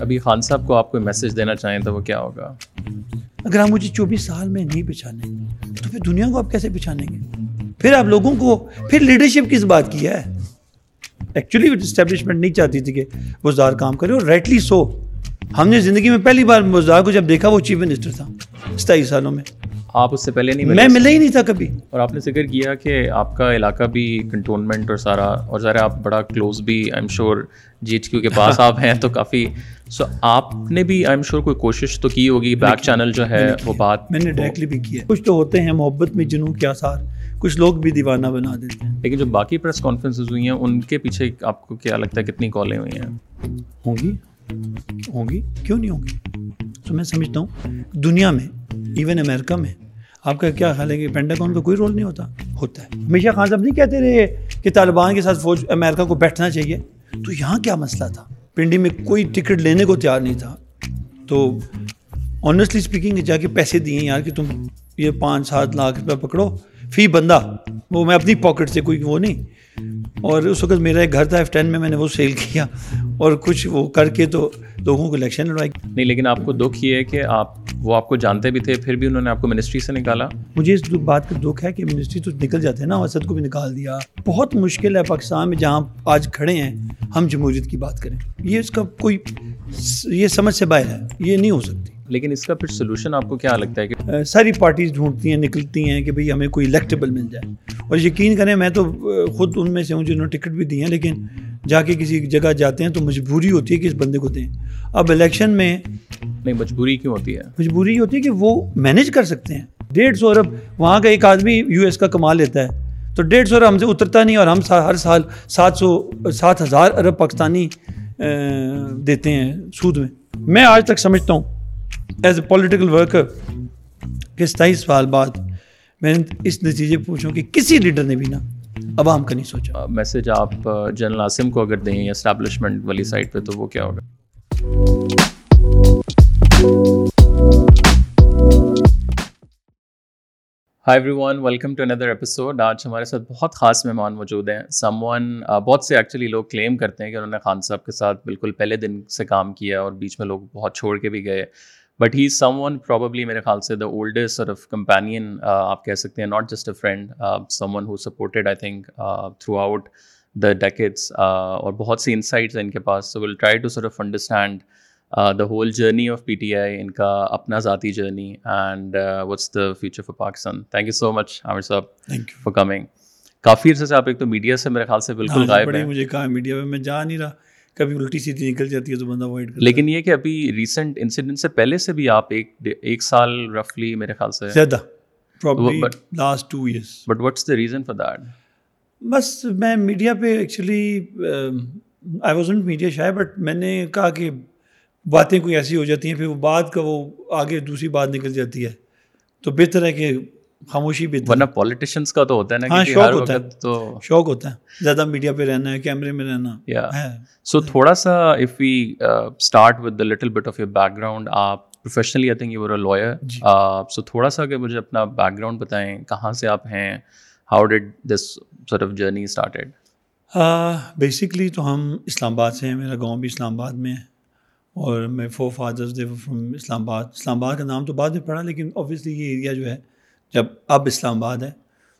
ابھی خان صاحب کو آپ کوئی میسج دینا چاہیں تو وہ کیا ہوگا؟ اگر آپ مجھے چوبیس سال میں نہیں پہچانیں گے تو پھر دنیا کو آپ کیسے پہچانیں گے؟ پھر آپ لوگوں کو پھر لیڈرشپ کس بات کی ہے؟ ایکچولی اسٹیبلشمنٹ نہیں چاہتی تھی کہ بزدار کام کرے اور رائٹلی سو ہم نے زندگی میں پہلی بار بزدار کو جب دیکھا وہ چیف منسٹر تھا ستائیس سالوں میں۔ آپ اس سے پہلے نہیں میں ملا ہی نہیں تھا کبھی۔ اور آپ نے ذکر کیا کہ آپ کا علاقہ بھی کنٹونمنٹ اور سارا اور ذرا آپ بڑا کلوز بھی I am sure G H Q کے پاس آپ ہیں تو کافی سو آپ نے بھی آئی ایم شیور کوئی کوشش تو کی ہوگی بیک چینل جو ہے وہ بات میں نے ڈائریکٹلی بھی کیا کچھ تو ہوتے ہیں محبت میں جنوں کے آثار کچھ لوگ بھی دیوانہ بنا دیتے ہیں لیکن جو باقی پریس کانفرنسز ہوئی ہیں ان کے پیچھے آپ کو کیا لگتا ہے کتنی کالیں ہوئی ہیں ہوں گی ہوں گی کیوں نہیں ہوں گی تو میں سمجھتا ہوں دنیا میں ایون امریکہ میں آپ کا کیا خیال ہے کہ پینڈاگون کا کوئی رول نہیں ہوتا ہوتا ہے ہمیشہ خان صاحب نہیں کہتے رہے کہ طالبان کے ساتھ فوج امریکہ کو بیٹھنا چاہیے تو یہاں کیا مسئلہ تھا پنڈی میں کوئی ٹکٹ لینے کو تیار نہیں تھا۔ تو آنیسٹلی اسپیکنگ جا کے پیسے دیے یار کہ تم یہ پانچ سات لاکھ روپیہ پکڑو۔ فی بندہ، وہ میں اپنی پاکٹ سے کوئی وہ نہیں۔ اور اس وقت میرا ایک گھر تھا ایف ٹین میں میں نے وہ سیل کیا اور کچھ وہ کر کے تو لوگوں کو الیکشن لڑوائی نہیں لیکن آپ کو دکھ یہ ہے کہ آپ وہ آپ کو جانتے بھی تھے پھر بھی انہوں نے آپ کو منسٹری سے نکالا۔ مجھے اس بات کا دکھ ہے کہ منسٹری تو نکل جاتے ہیں نا اسد کو بھی نکال دیا۔ بہت مشکل ہے پاکستان میں جہاں آج کھڑے ہیں ہم جمہوریت کی بات کریں۔ یہ اس کا کوئی یہ سمجھ سے باہر ہے یہ نہیں ہو سکتی۔ لیکن اس کا پھر سولوشن آپ کو کیا لگتا ہے کہ ساری پارٹیز ڈھونڈتی ہیں نکلتی ہیں کہ بھئی ہمیں کوئی الیکٹیبل مل جائے۔ اور یقین کریں میں تو خود ان میں سے ہوں جنہوں نے ٹکٹ بھی دی ہیں لیکن جا کے کسی جگہ جاتے ہیں تو مجبوری ہوتی ہے کہ اس بندے کو دیں۔ اب الیکشن میں نہیں مجبوری کیوں ہوتی ہے؟ مجبوری ہوتی ہے کہ وہ مینیج کر سکتے ہیں۔ ڈیڑھ سو ارب وہاں کا ایک آدمی یو ایس کا کما لیتا ہے۔ تو ڈیڑھ سو ارب ہم سے اترتا نہیں اور ہم ہر سال سات سو سات ہزار ارب پاکستانی دیتے ہیں سود میں۔ میں آج تک سمجھتا ہوں ایز اے پولیٹیکل ورکر کہ ستائیس سال بعد میں اس نتیجے پوچھوں کہ کسی لیڈر نے بھی نا عوام کا نہیں سوچا۔ میسج آپ جنرل عاصم کو اگر دیں اسٹیبلشمنٹ والی سائٹ پہ تو وہ کیا ہوگا؟ Hi everyone welcome to another episode آج ہمارے ساتھ بہت خاص مہمان موجود ہیں۔ سم ون بہت سے ایکچولی لوگ کلیم کرتے ہیں کہ انہوں نے خان صاحب کے ساتھ بالکل پہلے دن سے کام کیا اور بیچ میں لوگ بہت چھوڑ کے بھی گئے۔ But he someone probably میرے خیال سے دا اولڈسٹ اور کمپینین آپ کہہ سکتے ہیں not just a friend someone who supported I think throughout the decades اور بہت سی انسائٹس ہیں ان کے پاس so will try to sort of understand the whole journey of P T I ان کا اپنا ذاتی journey and what's the future for Pakistan thank you so much Aamir Sahab thank you for coming کافی عرصے سے آپ ایک تو media سے میرے خیال سے بالکل غائب ہیں مجھے کہا میڈیا میں میں جا نہیں رہا کبھی الٹی سیدھی نکل جاتی ہے تو بندہ اوائڈ کرتا لیکن یہ کہ ابھی ریسنٹ انسیڈنٹ سے پہلے سے بھی آپ ایک ایک سال رفلی میرے خیال سے زیادہ last two years but what's the reason for that بس میں میڈیا پہ ایکچولی آئی واز میڈیا شاید بٹ میں نے کہا کہ باتیں کوئی ایسی ہو جاتی ہیں پھر وہ بات کا وہ آگے دوسری بات نکل جاتی ہے۔ تو بہتر ہے کہ خاموشی بھی ورنہ پولیٹیشینس کا تو ہوتا ہے نا ہاں شوق ہوتا ہے۔ تو شوق ہوتا ہے۔ زیادہ میڈیا پہ رہنا ہے کیمرے میں رہنا۔ سو تھوڑا سا if we start with the little bit of your background آپ professionally I think you are lawyer so تھوڑا سا کہ مجھے اپنا بیک گراؤنڈ بتائیں کہاں سے آپ ہیں؟ ہاؤ ڈڈ دس سٹ آف جرنی اسٹارٹیڈ بیسکلی تو ہم اسلام آباد سے ہیں۔ میرا گاؤں بھی اسلام آباد میں ہے۔ اور میں forefathers they from Islamabad. Islamabad کا نام تو بعد میں پڑھا لیکن اوبیسلی یہ ایریا جو ہے جب اب اسلام آباد ہے۔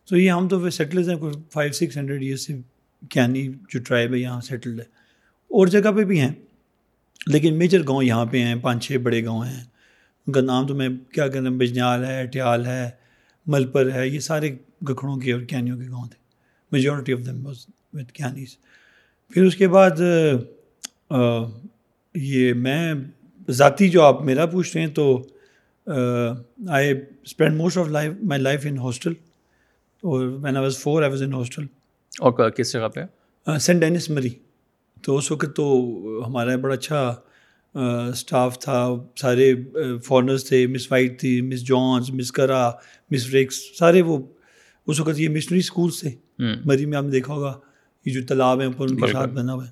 تو یہ ہم تو وہ سیٹلز ہیں، کوئی فائیو سکس ہنڈریڈ ایئرس سے کینی جو ٹرائب ہے یہاں سیٹلڈ ہے۔ اور جگہ پہ بھی ہیں، لیکن میجر گاؤں یہاں پہ ہیں، پانچ چھ بڑے گاؤں ہیں۔ ان کا نام تو میں کیا کہتے ہیں بجنیال ہے ٹیال ہے، ملپر ہے، یہ سارے گکھڑوں کے اور کینیوں کے گاؤں تھے۔ Majority of them was with Kenyans پھر اس کے بعد یہ میں ذاتی جو آپ میرا پوچھ رہے ہیں تو I spend most of life my life in hostel اور when I was four I was in hostel اور کس جگہ پہ؟ سینٹ ڈینس مری تو اس وقت تو ہمارا بڑا اچھا اسٹاف تھا. سارے فارنرس تھے. مس وائٹ تھی مس جانس مس کرا مس ریکس سارے وہ اس وقت یہ مشنری اسکولس تھے. مری میں آپ نے دیکھا ہوگا. یہ جو تالاب ہیں اوپر ان کے ساتھ بنا ہوا ہے.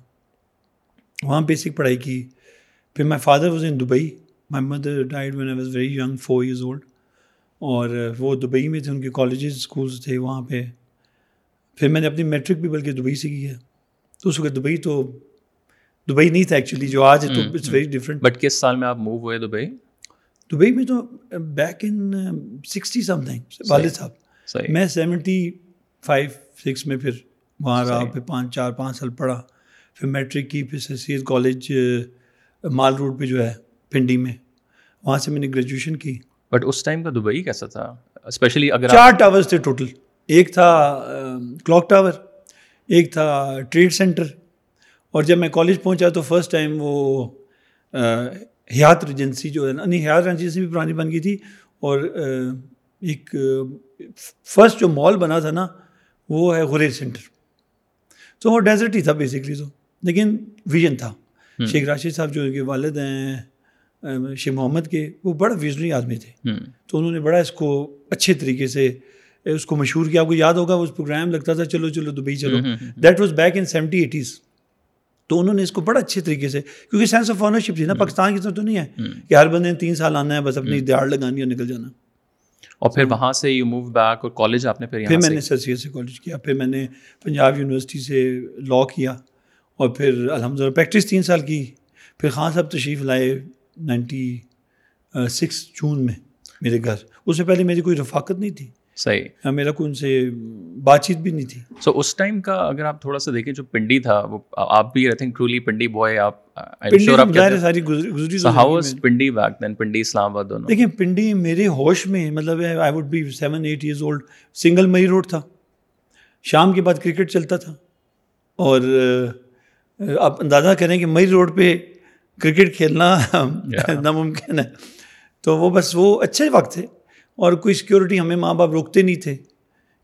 وہاں بیسک پڑھائی کی. پھر my father was in Dubai my mother died when I was very young four years old اور وہ دبئی میں تھے ان کے کالجز اسکولس تھے وہاں پہ۔ پھر میں نے اپنی میٹرک بھی بلکہ دبئی سے کی ہے۔ تو اس وقت دبئی تو دبئی نہیں تھا ایکچولی جو آج ہے تو اٹس ویری ڈفرینٹ بٹ کس سال میں آپ موو ہوئے دبئی؟ دبئی میں تو back in sixty some thing والد صاحب۔ میں سیونٹی فائیو سکس میں پھر وہاں رہا پھر پانچ چار پانچ سال پڑھا۔ پھر میٹرک کی پھر سی کالج مال روڈ پہ جو ہے۔ پنڈی میں وہاں سے میں نے گریجویشن کی۔ بٹ اس ٹائم کا دبئی کیسا تھا؟ اسپیشلی اگر چار ٹاورس تھے ٹوٹل ایک تھا کلاک ٹاور ایک تھا ٹریڈ سینٹر اور جب میں کالج پہنچا تو فرسٹ ٹائم وہ حیات ریجنسی جو ہے نا نہیں حیات ریجنسی بھی پرانی بن گئی تھی۔ اور ایک فرسٹ جو مال بنا تھا نا وہ ہے غریر سینٹر تو وہ ڈیزرٹ ہی تھا بیسکلی تو۔ لیکن ویژن تھا۔ شیخ راشد صاحب جو ان کے والد ہیں شیخ محمد کے وہ بڑا ویژنری آدمی تھے۔ تو انہوں نے بڑا اس کو اچھے طریقے سے اس کو مشہور کیا۔ آپ کو یاد ہوگا اس پروگرام لگتا تھا چلو چلو دبئی چلو۔ That was back in seventy eighties تو انہوں نے اس کو بڑا اچھے طریقے سے کیونکہ سینس آف آنرشپ تھی نا پاکستان کی طرح تو نہیں ہے کہ ہر بندے نے تین سال آنا ہے بس اپنی دیہڑ لگانی اور نکل جانا۔ اور پھر وہاں سے یو موو بیک اور کالج آپ نے پھر پھر میں نے سر سی سے کالج کیا پھر میں نے پنجاب یونیورسٹی سے لا کیا اور پھر الحمد للہ پریکٹس تین سال کی۔ پھر خان صاحب تشریف لائے۔ نائنٹی سکس جون میں میرے گھر۔ اس سے پہلے میری کوئی رفاقت نہیں تھی۔ صحیح۔ میرا کوئی ان سے بات چیت بھی نہیں تھی۔ سو اس ٹائم کا اگر آپ تھوڑا سا دیکھیں جو پنڈی تھا وہ آپ بھی I think truly Pindi boy آپ ساری گزری Pindi back then Pindi Islamabad دونوں۔ دیکھیں پنڈی میرے ہوش میں مطلب I would be seven eight years old single مئی روڈ تھا۔ شام کے بعد کرکٹ چلتا تھا۔ اور آپ اندازہ کریں کہ مئی روڈ پہ کرکٹ کھیلنا ناممکن ہے۔ تو وہ بس وہ اچھے وقت تھے اور کوئی سیکورٹی ہمیں ماں باپ روکتے نہیں تھے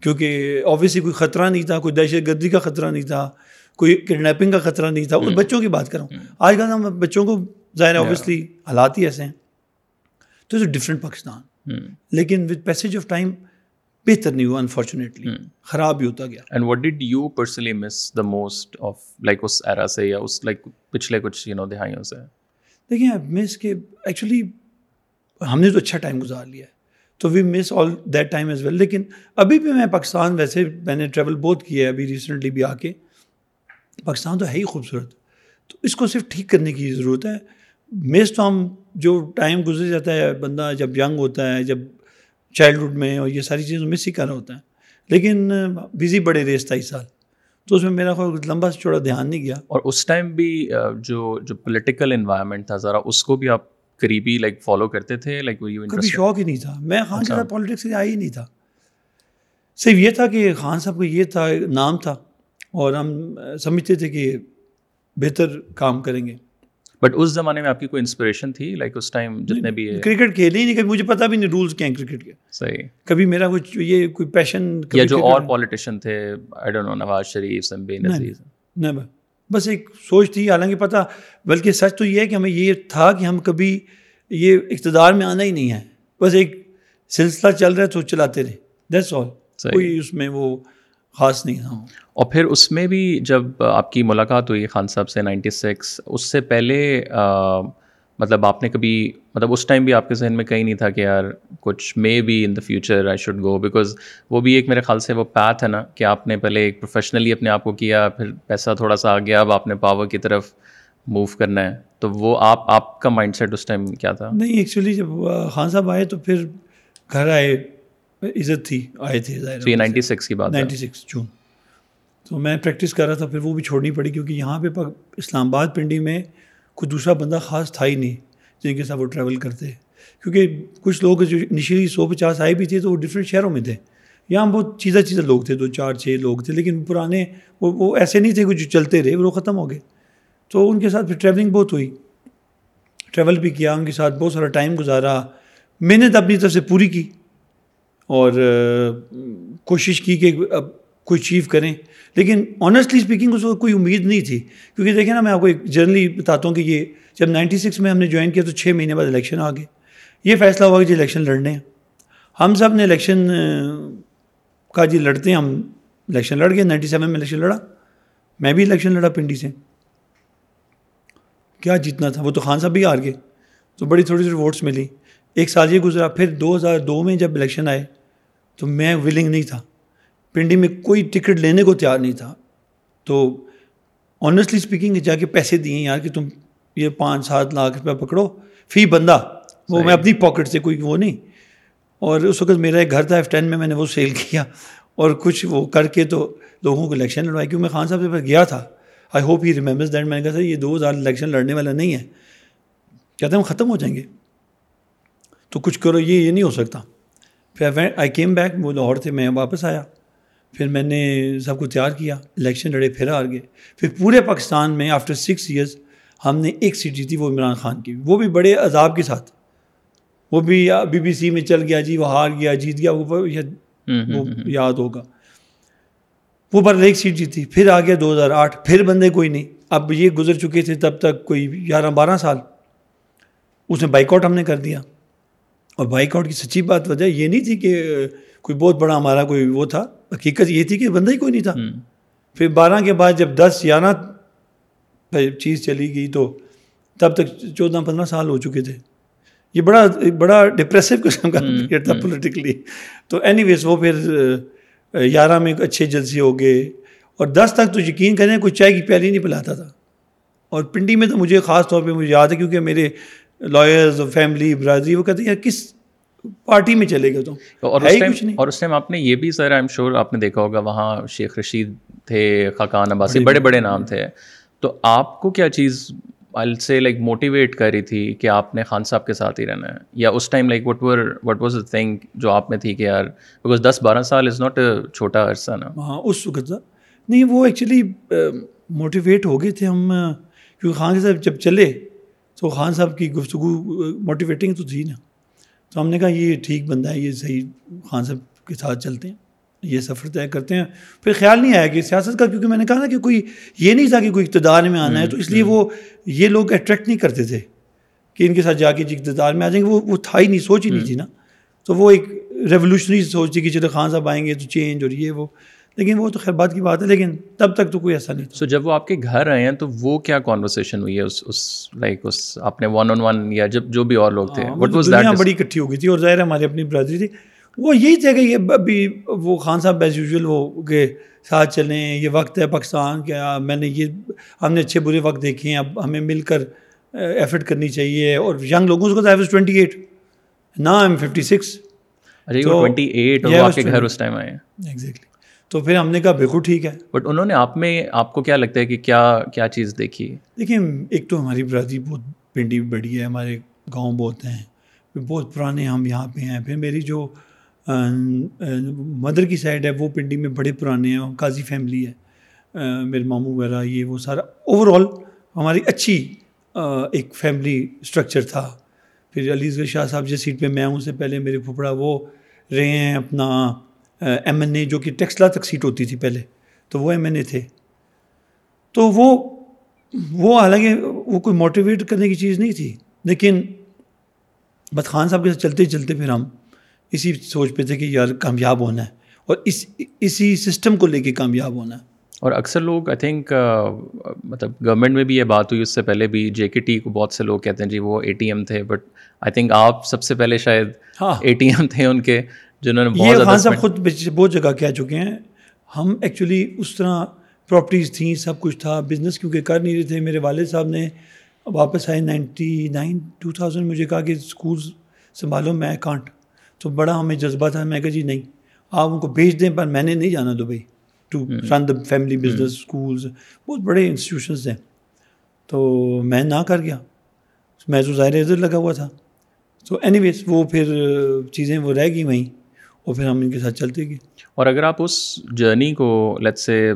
کیونکہ آبویسلی کوئی خطرہ نہیں تھا کوئی دہشت گردی کا خطرہ نہیں تھا کوئی کڈنیپنگ کا خطرہ نہیں تھا۔ اور بچوں کی بات کروں آج کل ہم بچوں کو ظاہر اوبیسلی حالات ہی ایسے ہیں۔ تو اٹس ڈفرینٹ پاکستان۔ لیکن وتھ پیسج آف ٹائم بہتر نہیں ہوا انفارچونیٹلی خراب بھی ہوتا گیا. And what did you personally miss the most of like us era سے یا اس لائک پچھلے کچھ یو نو دہائیوں سے؟ دیکھیں مس کہ ایکچولی ہم نے تو اچھا ٹائم گزار لیا ہے. تو we miss all that time as well لیکن ابھی بھی میں پاکستان ویسے میں نے ٹریول بہت کیا ہے ابھی ریسنٹلی بھی آ کے. پاکستان تو ہے ہی خوبصورت. تو اس کو صرف ٹھیک کرنے کی ضرورت ہے. مس تو ہم جو ٹائم گزر جاتا ہے بندہ جب ینگ ہوتا ہے جب چائلڈہڈ میں اور یہ ساری ہی کر رہا ہوتا ہے۔ لیکن بزی بڑے ریس تھا اس سال۔ تو اس میں میرا کوئی لمبا چوڑا دھیان نہیں گیا۔ اور اس ٹائم بھی جو جو پولیٹیکل انوائرمنٹ تھا ذرا اس کو بھی آپ قریبی لائک فالو کرتے تھے؟ لائک کبھی شوق ہی نہیں تھا۔ میں خان صاحب پالیٹکس سے آیا ہی نہیں تھا۔ صرف یہ تھا کہ خان صاحب کو یہ تھا نام تھا۔ اور ہم سمجھتے تھے کہ بہتر کام کریں گے۔ بٹ اس زمانے میں آپ کی کوئی انسپریشن تھی؟ لائک اس ٹائم جتنے بھی کرکٹ کھیلے ہی نہیں کبھی مجھے پتا بھی نہیں رولس کیا ہیں کرکٹ کے۔ صحیح۔ کبھی میرا کچھ یہ کوئی پیشن یا جو اور پالیٹیشین تھے I don't know Nawaz Sharif سمبے Nazir نہیں بس ایک سوچ تھی حالانکہ پتہ بلکہ سچ تو یہ ہے کہ ہمیں یہ تھا کہ ہم کبھی یہ اقتدار میں آنا ہی نہیں ہے۔ بس ایک سلسلہ چل رہا ہے تو چلاتے رہے دیٹس آل کوئی اس میں وہ خاص نہیں تھا۔ اور پھر اس میں بھی جب آپ کی ملاقات ہوئی خان صاحب سے نائنٹی سکس اس سے پہلے مطلب آپ نے کبھی مطلب اس ٹائم بھی آپ کے ذہن میں کہیں نہیں تھا کہ یار کچھ maybe in the future I should go because وہ بھی ایک میرے خیال سے وہ پیتھ ہے نا کہ آپ نے پہلے ایک پروفیشنلی اپنے آپ کو کیا پھر پیسہ تھوڑا سا آ گیا اب آپ نے پاور کی طرف موو کرنا ہے۔ تو وہ آپ آپ کا مائنڈ سیٹ اس ٹائم کیا تھا؟ نہیں ایکچولی جب خان صاحب آئے تو پھر گھر آئے۔ عزت تھی آئے تھے نائنٹی سکس کی بات نائنٹی سکس جون۔ تو میں پریکٹس کر رہا تھا پھر وہ بھی چھوڑنی پڑی کیونکہ یہاں پہ اسلام آباد پنڈی میں کوئی دوسرا بندہ خاص تھا ہی نہیں جن کے ساتھ وہ ٹریول کرتے۔ کیونکہ کچھ لوگ جو انیشلی سو پچاس آئے بھی تھے تو وہ ڈفرینٹ شہروں میں تھے۔ یہاں بہت چیزیں چیزیں لوگ تھے دو چار چھ لوگ تھے لیکن پرانے وہ وہ ایسے نہیں تھے جو چلتے رہے وہ ختم ہو گئے۔ تو ان کے ساتھ پھر ٹریولنگ بہت ہوئی۔ ٹریول بھی کیا ان کے ساتھ بہت سارا ٹائم گزارا۔ محنت اپنی طرف سے پوری کی۔ اور کوشش کی کہ اب کوئی چیو کریں۔ لیکن آنیسٹلی اسپیکنگ اس کو کوئی امید نہیں تھی۔ کیونکہ دیکھیں نا، میں آپ کو ایک جرنلی بتاتا ہوں کہ یہ جب نائنٹی سکس میں ہم نے جوائن کیا تو چھ مہینے بعد الیکشن آ گئے۔ یہ فیصلہ ہوا کہ جی الیکشن لڑنے ہیں۔ ہم سب نے الیکشن کا جی لڑتے ہیں، ہم الیکشن لڑ گئے نائنٹی سیون میں الیکشن لڑا۔ میں بھی الیکشن لڑا پنڈی سے۔ کیا جیتنا تھا؟ وہ تو خان صاحب بھی ہار گئے۔ تو بڑی تھوڑی سی ووٹس ملی۔ ایک سال یہ گزرا۔ پھر دو ہزار دو میں جب الیکشن آئے تو میں ولنگ نہیں تھا۔ پنڈی میں کوئی ٹکٹ لینے کو تیار نہیں تھا۔ تو آنیسٹلی اسپیکنگ جا کے پیسے دیے یار کہ تم یہ پانچ سات لاکھ روپیہ پکڑو۔ فی بندہ۔ وہ میں اپنی پاکٹ سے کوئی وہ نہیں۔ اور اس وقت میرا ایک گھر تھا ایف ٹین میں میں نے وہ سیل کیا۔ اور کچھ وہ کر کے تو لوگوں کو الیکشن لڑوائی۔ کیوں میں خان صاحب سے گیا تھا۔ I hope he remembers that میں نے کہا سر یہ دو ہزار الیکشن لڑنے والا نہیں ہے کہتے ہیں ہم ختم ہو جائیں گے۔ تو کچھ کرو یہ یہ نہیں ہو سکتا۔ پھر آئی کیم بیک وہ لاہور تھے میں واپس آیا۔ پھر میں نے سب کو تیار کیا الیکشن لڑے پھر ہار گئے۔ پھر پورے پاکستان میں آفٹر سکس ایئرس ہم نے ایک سیٹ جیتی وہ عمران خان کی۔ وہ بھی بڑے عذاب کے ساتھ۔ وہ بھی بی بی سی میں چل گیا جی وہ ہار گیا جیت گیا وہ یاد ہوگا۔ وہ بر ایک سیٹ جیتی پھر آ گیا دو ہزار آٹھ۔ پھر بندے کوئی نہیں۔ اب یہ گزر چکے تھے تب تک کوئی گیارہ بارہ سال۔ اس نے بائک آؤٹ ہم نے کر دیا۔ اور بائک آؤٹ کی سچی بات وجہ یہ نہیں تھی کہ کوئی بہت بڑا ہمارا کوئی وہ تھا حقیقت یہ تھی کہ بندہ ہی کوئی نہیں تھا۔ پھر بارہ کے بعد جب دس گیارہ چیز چلی گئی تو تب تک چودہ پندرہ سال ہو چکے تھے۔ یہ بڑا بڑا ڈپریسو قسم کا تھا پولیٹیکلی تو اینی ویز وہ پھر گیارہ میں اچھے جلسے ہو گئے۔ اور دس تک تو یقین کریں کوئی چائے کی پیالی نہیں پلاتا تھا۔ اور پنڈی میں تو مجھے خاص طور پہ مجھے یاد ہے کیونکہ میرے لائرز فیملی برادری وہ کہتے ہیں یار کس پارٹی میں چلے گئے تو اور اور اس ٹائم آپ نے یہ بھی سر آئی ایم شیور آپ نے دیکھا ہوگا وہاں شیخ رشید تھے خاقان عباسی بڑے بڑے نام تھے۔ تو آپ کو کیا چیز سے لائک موٹیویٹ کر رہی تھی کہ آپ نے خان صاحب کے ساتھ ہی رہنا ہے؟ یا اس time like what were what was a thing جو آپ میں تھی کہ یار بیکاز دس بارہ سال از ناٹ چھوٹا عرصہ نا۔ ہاں اس وقت نہیں وہ ایکچولی موٹیویٹ ہو گئے تھے ہم کیونکہ خان صاحب جب چلے تو خان صاحب کی گفتگو موٹیویٹنگ تو تھی نا۔ تو ہم نے کہا یہ ٹھیک بندہ ہے یہ صحیح خان صاحب کے ساتھ چلتے ہیں یہ سفر طے کرتے ہیں۔ پھر خیال نہیں آیا کہ سیاست کا کیونکہ میں نے کہا نا کہ کوئی یہ نہیں تھا کہ کوئی اقتدار میں آنا ہے تو اس لیے وہ یہ لوگ اٹریکٹ نہیں کرتے تھے کہ ان کے ساتھ جا کے جی اقتدار میں آ جائیں۔ گے وہ وہ تھا ہی نہیں سوچ ہی نہیں تھی نا۔ تو وہ ایک ریولیوشنری سوچ تھی کہ چلو خان صاحب آئیں گے تو چینج اور یہ وہ۔ لیکن وہ تو خیر بات کی بات ہے لیکن تب تک تو کوئی ایسا نہیں سو جب وہ آپ کے گھر آئے ہیں تو وہ کیا کانورسیشن ہوئی ہے؟ اس اس لائک اس آپ نے ون آن ون یا جب جو بھی اور لوگ تھے وٹ واز دیٹ بڑی اکٹھی ہو گئی تھی اور ظاہر ہے ہماری اپنی برادری تھی۔ وہ یہی تھا کہ یہ ابھی وہ خان صاحب ایز یوزول وہ کہ ساتھ چلیں یہ وقت ہے پاکستان کیا میں نے یہ ہم نے اچھے برے وقت دیکھے ہیں اب ہمیں مل کر ایفرٹ کرنی چاہیے۔ اور ینگ لوگوں کو ٹوئنٹی ایٹ نا ایم ففٹی سکس ایگزیکٹلی تو پھر ہم نے کہا بالکل ٹھیک ہے۔ بٹ انہوں نے آپ میں آپ کو کیا لگتا ہے کہ کیا کیا چیز دیکھی؟ دیکھیں ایک تو ہماری برادری بہت پنڈی بڑی ہے ہمارے گاؤں بہت ہیں۔ بہت پرانے ہم یہاں پہ ہیں۔ پھر میری جو مدر کی سائڈ ہے وہ پنڈی میں بڑے پرانے ہیں قاضی فیملی ہے۔ میرے ماموں وغیرہ یہ وہ سارا اوور آل ہماری اچھی ایک فیملی اسٹرکچر تھا۔ پھر علی گڑھ شاہ صاحب جس سیٹ پہ میں ہوں سے پہلے میرے پھپڑا وہ رہے ہیں اپنا ایم این اے جو کہ ٹیکسلا تک سیٹ ہوتی تھی پہلے تو وہ ایم این اے تھے۔ تو وہ وہ حالانکہ وہ کوئی موٹیویٹ کرنے کی چیز نہیں تھی لیکن بس خان صاحب کے ساتھ چلتے چلتے پھر ہم اسی سوچ پہ تھے کہ یار کامیاب ہونا ہے اور اس اسی سسٹم کو لے کے کامیاب ہونا ہے۔ اور اکثر لوگ آئی تھنک مطلب گورنمنٹ میں بھی یہ بات ہوئی اس سے پہلے بھی جے کے ٹی کو بہت سے لوگ کہتے ہیں جی وہ اے ٹی ایم تھے بٹ آئی تھنک آپ سب سے پہلے شاید اے ٹی ایم تھے ان کے۔ جنہوں نے بہت خان صاحب خود بہت جگہ کہہ چکے ہیں۔ ہم ایکچولی اس طرح پراپرٹیز تھیں سب کچھ تھا۔ بزنس کیونکہ کر نہیں رہے تھے۔ میرے والد صاحب نے واپس آئے نائنٹی نائن ٹو تھاؤزینڈ مجھے کہا کہ اسکول سنبھالو میں کانٹ تو بڑا ہمیں جذبہ تھا۔ میں کہا جی نہیں آپ ان کو بھیج دیں۔ پر میں نے نہیں جانا Dubai to run the family business schools بہت بڑے انسٹیٹیوشنس ہیں۔ تو میں نہ کر گیا۔ میں تو ظاہر ادھر لگا ہوا تھا۔ تو اینی ویز وہ پھر چیزیں وہ رہ گئی وہیں۔ اور پھر ہم ان کے ساتھ چلتے گئے۔ اور اگر آپ اس جرنی کو لیٹ سے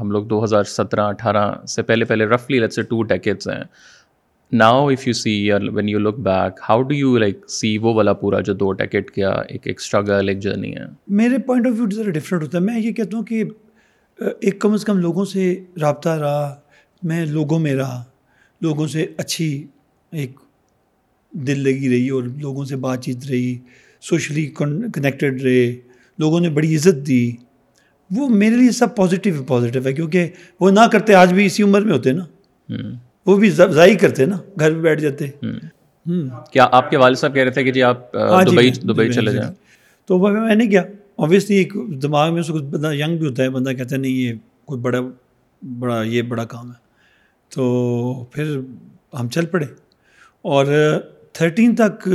ہم لوگ دو ہزار سترہ اٹھارہ سے پہلے پہلے رفلی لیٹ سے ٹو ڈیکٹس ہیں۔ Now if you see when you look back how do you like see وہ والا پورا جو دو ڈیکٹ کیا ایک ایک اسٹرگل ایک جرنی ہے؟ میرے پوائنٹ آف ویو ذرا ڈفرینٹ ہوتا ہے۔ میں یہ کہتا ہوں کہ ایک کم از کم لوگوں سے رابطہ رہا میں لوگوں میں رہا۔ لوگوں سے اچھی ایک دل لگی رہی اور لوگوں سے بات چیت رہی۔ سوشلی کنیکٹیڈ رہے لوگوں نے بڑی عزت دی۔ وہ میرے لیے سب پازیٹیو پازیٹیو ہے کیونکہ وہ نہ کرتے آج بھی اسی عمر میں ہوتے نا۔ وہ بھی ضائع کرتے نا گھر پہ بیٹھ جاتے۔ کیا آپ کے والد صاحب کہہ رہے تھے کہ جی آپ ہاں جی، دبئی دبئی چلے جائیں؟ تو میں نے کیا اوبیسلی ایک دماغ میں کچھ بندہ ینگ بھی ہوتا ہے بندہ کہتا ہے نہیں یہ کوئی بڑا بڑا یہ بڑا کام ہے۔ تو پھر ہم چل پڑے۔ اور تھرٹین تک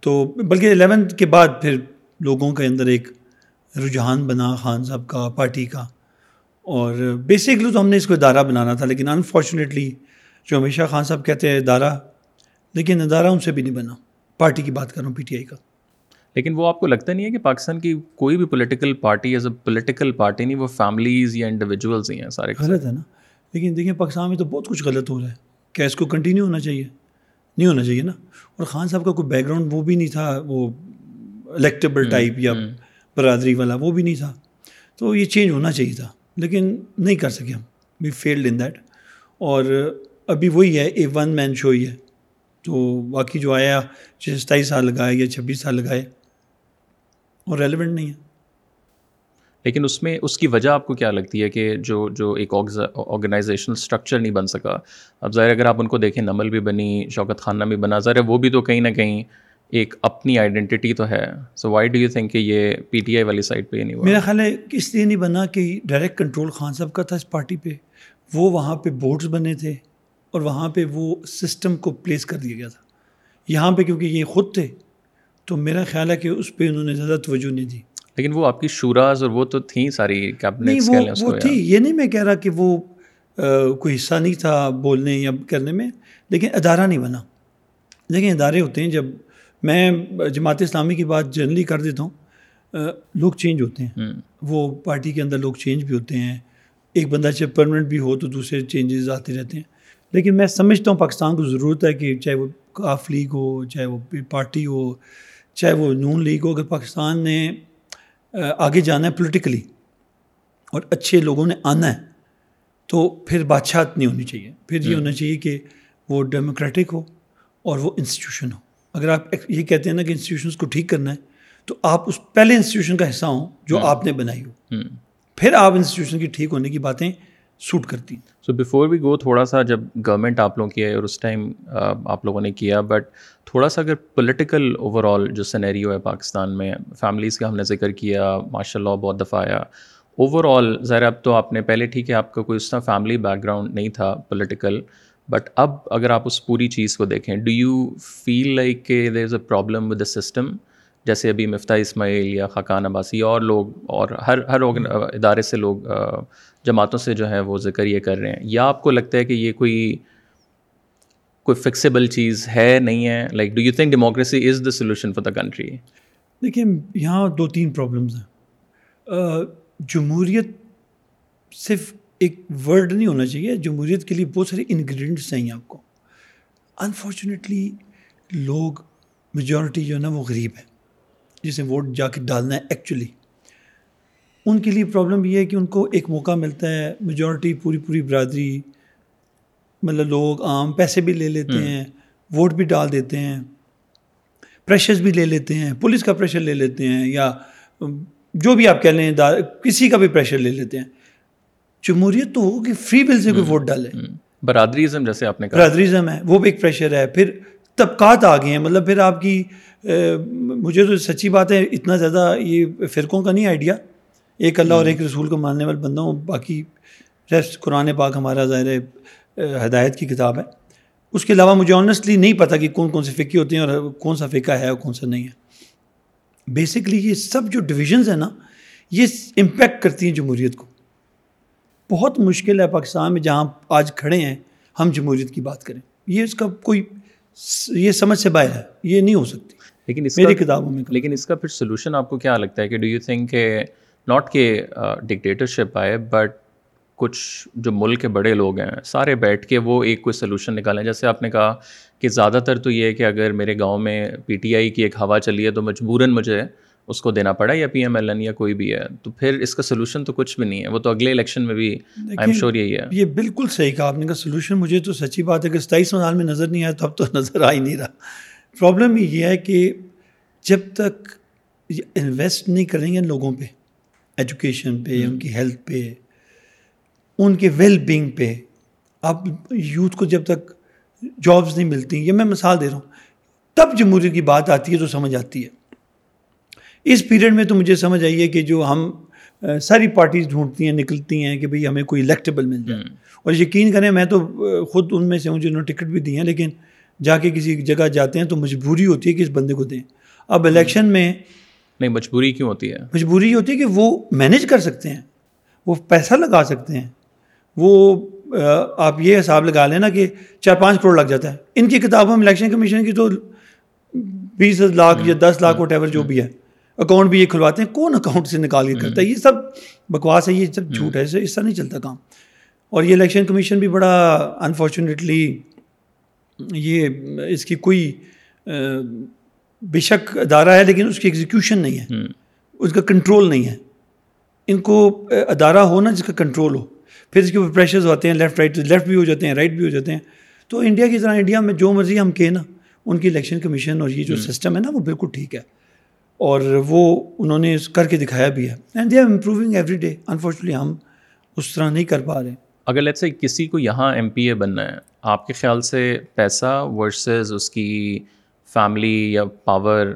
تو بلکہ الیونتھ کے بعد پھر لوگوں کے اندر ایک رجحان بنا خان صاحب کا پارٹی کا۔ اور بیسکلی تو ہم نے اس کو ادارہ بنانا تھا لیکن انفارچونیٹلی جو ہمیشہ خان صاحب کہتے ہیں ادارہ لیکن ادارہ ان سے بھی نہیں بنا۔ پارٹی کی بات کر رہا ہوں پی ٹی آئی کا۔ لیکن وہ آپ کو لگتا نہیں ہے کہ پاکستان کی کوئی بھی political party as a political party نہیں وہ فیملیز یا انڈیویجولس ہی ہیں سارے غلط ہے نا۔ لیکن دیکھیں پاکستان میں تو بہت کچھ غلط ہو رہا ہے۔ کیا اس کو کنٹینیو ہونا چاہیے؟ نہیں ہونا چاہیے نا۔ اور خان صاحب کا کوئی بیک گراؤنڈ وہ بھی نہیں تھا وہ الیکٹیبل ٹائپ یا برادری والا وہ بھی نہیں تھا۔ تو یہ چینج ہونا چاہیے تھا لیکن نہیں کر سکے ہم۔ وی فیلڈ ان دیٹ اور ابھی وہی ہے اے ون مین شو ہی ہے۔ تو باقی جو آیا ستائیس سال لگائے یا چھبیس سال لگائے اور ریلیونٹ نہیں ہے۔ لیکن اس میں اس کی وجہ آپ کو کیا لگتی ہے کہ جو جو ایک آرگنائزیشنل اسٹرکچر نہیں بن سکا؟ اب ظاہر اگر آپ ان کو دیکھیں، نمل بھی بنی، شوکت خانہ بھی بنا، ظاہر وہ بھی تو کہیں نہ کہیں ایک اپنی آئیڈینٹی تو ہے۔ So why do you think کہ یہ پی ٹی آئی والی سائڈ پہ نہیں ہوا؟ میرا خیال ہے اس لیے نہیں بنا کہ ڈائریکٹ کنٹرول خان صاحب کا تھا اس پارٹی پہ۔ وہ وہاں پہ بورڈز بنے تھے اور وہاں پہ وہ سسٹم کو پلیس کر دیا گیا تھا۔ یہاں پہ کیونکہ یہ خود تھے، تو میرا خیال ہے کہ اس پہ انہوں نے زیادہ توجہ نہیں دی۔ لیکن وہ آپ کی شوراز اور وہ تو تھیں ساری نہیں وہ تھی یہ نہیں میں کہہ رہا کہ وہ کوئی حصہ نہیں تھا بولنے یا کرنے میں۔ لیکن ادارہ نہیں بنا۔ لیکن ادارے ہوتے ہیں جب میں جماعت اسلامی کی بات جنرلی کر دیتا ہوں لوگ چینج ہوتے ہیں۔ وہ پارٹی کے اندر لوگ چینج بھی ہوتے ہیں۔ ایک بندہ چاہے پرمنٹ بھی ہو تو دوسرے چینجز آتے رہتے ہیں۔ لیکن میں سمجھتا ہوں پاکستان کو ضرورت ہے کہ چاہے وہ کاف لیگ ہو چاہے وہ پارٹی ہو چاہے وہ نون لیگ ہو۔ اگر پاکستان نے آگے جانا ہے پولیٹیکلی اور اچھے لوگوں نے آنا ہے تو پھر بادشاہت نہیں ہونی چاہیے۔ پھر یہ ہونا چاہیے کہ وہ ڈیموکریٹک ہو اور وہ انسٹیٹیوشن ہو۔ اگر آپ یہ کہتے ہیں نا کہ انسٹیٹیوشنس کو ٹھیک کرنا ہے تو آپ اس پہلے انسٹیٹیوشن کا حصہ ہوں جو آپ نے بنائی ہو۔ پھر آپ انسٹیٹیوشن کی ٹھیک ہونے کی باتیں سوٹ کرتی سو بفور وی گو تھوڑا سا جب گورنمنٹ آپ لوگوں کی ہے اور اس ٹائم آپ لوگوں نے کیا بٹ تھوڑا سا اگر پولیٹیکل اوور آل جو سینیریو ہے پاکستان میں فیملیز کا ہم نے ذکر کیا ماشاء اللہ بہت دفعہ آیا۔ اوور آل ذرا اب تو آپ نے پہلے ٹھیک ہے، آپ کا کوئی اس طرح فیملی بیک گراؤنڈ نہیں تھا پولیٹیکل بٹ اب اگر آپ اس پوری چیز کو دیکھیں ڈو یو فیل لائک کہ there is a problem with the system جیسے ابھی مفتاح اسماعیل یا خاقان عباسی اور لوگ، اور ہر ہر ادارے سے لوگ جماعتوں سے جو ہے وہ ذکر یہ کر رہے ہیں۔ یا آپ کو لگتا ہے کہ یہ کوئی کوئی فکسیبل چیز ہے، نہیں ہے؟ Like do you think democracy is the solution for the country دیکھیں یہاں دو تین پرابلمس ہیں۔ جمہوریت صرف ایک ورڈ نہیں ہونا چاہیے، جمہوریت کے لیے بہت سارے انگریڈینٹس چاہیے آپ کو۔ انفارچونیٹلی لوگ میجورٹی جو ہے نا وہ غریب ہے جسے ووٹ جا کے ڈالنا ہے ایکچولی ان کے لیے پرابلم یہ ہے کہ ان کو ایک موقع ملتا ہے میجورٹی پوری پوری برادری مطلب لوگ عام پیسے بھی لے لیتے ہیں ووٹ بھی ڈال دیتے ہیں پریشرز بھی لے لیتے ہیں پولیس کا پریشر لے لیتے ہیں یا جو بھی آپ کہہ لیں کسی کا بھی پریشر لے لیتے ہیں۔ جمہوریت تو ہو کہ فری بل سے کوئی ووٹ ڈالے۔ برادریزم جیسے آپ نے کہا۔ برادریزم ہے وہ بھی ایک پریشر ہے۔ پھر طبقات آ گئے ہیں مطلب پھر آپ کی مجھے تو سچی بات ہے اتنا زیادہ یہ فرقوں کا نہیں آئیڈیا ایک اللہ اور ایک رسول کو ماننے والے بندہ ہوں باقی ریسٹ قرآن پاک ہمارا ظاہر ہدایت کی کتاب ہے۔ اس کے علاوہ مجھے آنیسٹلی نہیں پتہ کہ کون کون سے فقے ہوتے ہیں اور کون سا فقہ ہے اور کون سا نہیں ہے۔ بیسکلی یہ سب جو ڈویژنز ہیں نا یہ امپیکٹ کرتی ہیں جمہوریت کو۔ بہت مشکل ہے پاکستان میں جہاں آج کھڑے ہیں ہم جمہوریت کی بات کریں۔ یہ اس کا کوئی یہ سمجھ سے باہر ہے یہ نہیں ہو سکتی۔ لیکن اس میری کتابوں میں۔ لیکن اس کا پھر سولوشن آپ کو کیا لگتا ہے کہ ڈو یو تھنک کہ ناٹ کہ ڈکٹیٹرشپ آئے بٹ کچھ جو ملک کے بڑے لوگ ہیں سارے بیٹھ کے وہ ایک کوئی سلوشن نکالیں۔ جیسے آپ نے کہا کہ زیادہ تر تو یہ ہے کہ اگر میرے گاؤں میں پی ٹی آئی کی ایک ہوا چلی ہے تو مجبوراً مجھے اس کو دینا پڑا یا پی ایم ایل این یا کوئی بھی ہے۔ تو پھر اس کا سلوشن تو کچھ بھی نہیں ہے۔ وہ تو اگلے الیکشن میں بھی آئی ایم شیور یہی ہے۔ یہ بالکل صحیح کہا آپ نے کہا سلوشن مجھے تو سچی بات ہے کہ ستائیس سال میں نظر نہیں آیا تو اب تو نظر آ ہی نہیں رہا۔ پرابلم یہ ہے کہ جب تک انویسٹ نہیں کریں گے لوگوں پہ ایجوکیشن پہ ان کی ہیلتھ پہ ان کے ویل بینگ پہ۔ اب یوتھ کو جب تک جابس نہیں ملتی یہ میں مثال دے رہا ہوں۔ تب جمہوریت کی بات آتی ہے تو سمجھ آتی ہے۔ اس پیریڈ میں تو مجھے سمجھ آئی ہے کہ جو ہم ساری پارٹیز ڈھونڈتی ہیں نکلتی ہیں کہ بھئی ہمیں کوئی الیکٹیبل مل جائے۔ اور یقین کریں میں تو خود ان میں سے ہوں جنہوں نے ٹکٹ بھی دی ہیں لیکن جا کے کسی جگہ جاتے ہیں تو مجبوری ہوتی ہے کہ اس بندے کو دیں۔ اب الیکشن میں نہیں مجبوری کیوں ہوتی ہے؟ مجبوری ہوتی ہے کہ وہ مینیج کر سکتے ہیں وہ پیسہ لگا سکتے ہیں۔ وہ آپ یہ حساب لگا لیں نا کہ چار پانچ کروڑ لگ جاتا ہے۔ ان کی کتابوں میں الیکشن کمیشن کی تو بیس لاکھ یا دس لاکھ وٹ ایور جو بھی ہے اکاؤنٹ بھی یہ کھلواتے ہیں۔ کون اکاؤنٹ سے نکال کے کرتا ہے؟ یہ سب بکواس ہے یہ سب جھوٹ ہے اس طرح نہیں چلتا کام۔ اور یہ الیکشن کمیشن بھی بڑا انفارچونیٹلی یہ اس کی کوئی بے شک ادارہ ہے لیکن اس کی ایگزیکیوشن نہیں ہے۔ اس کا کنٹرول نہیں ہے۔ ان کو ادارہ ہو نا جس کا کنٹرول ہو۔ پھر اس کے اوپر پریشرز ہوتے ہیں لیفٹ رائٹ لیفٹ بھی ہو جاتے ہیں رائٹ بھی ہو جاتے ہیں۔ تو انڈیا کی طرح انڈیا میں جو مرضی ہم کہیں نا ان کی الیکشن کمیشن اور یہ جو سسٹم ہے نا وہ بالکل ٹھیک ہے۔ اور وہ انہوں نے کر کے دکھایا بھی ہے۔ And they are improving every day unfortunately ہم اس طرح نہیں کر پا رہے۔ اگر لیٹ سے کسی کو یہاں ایم پی اے بننا ہے آپ کے خیال سے پیسہ ورسز اس کی فیملی یا پاور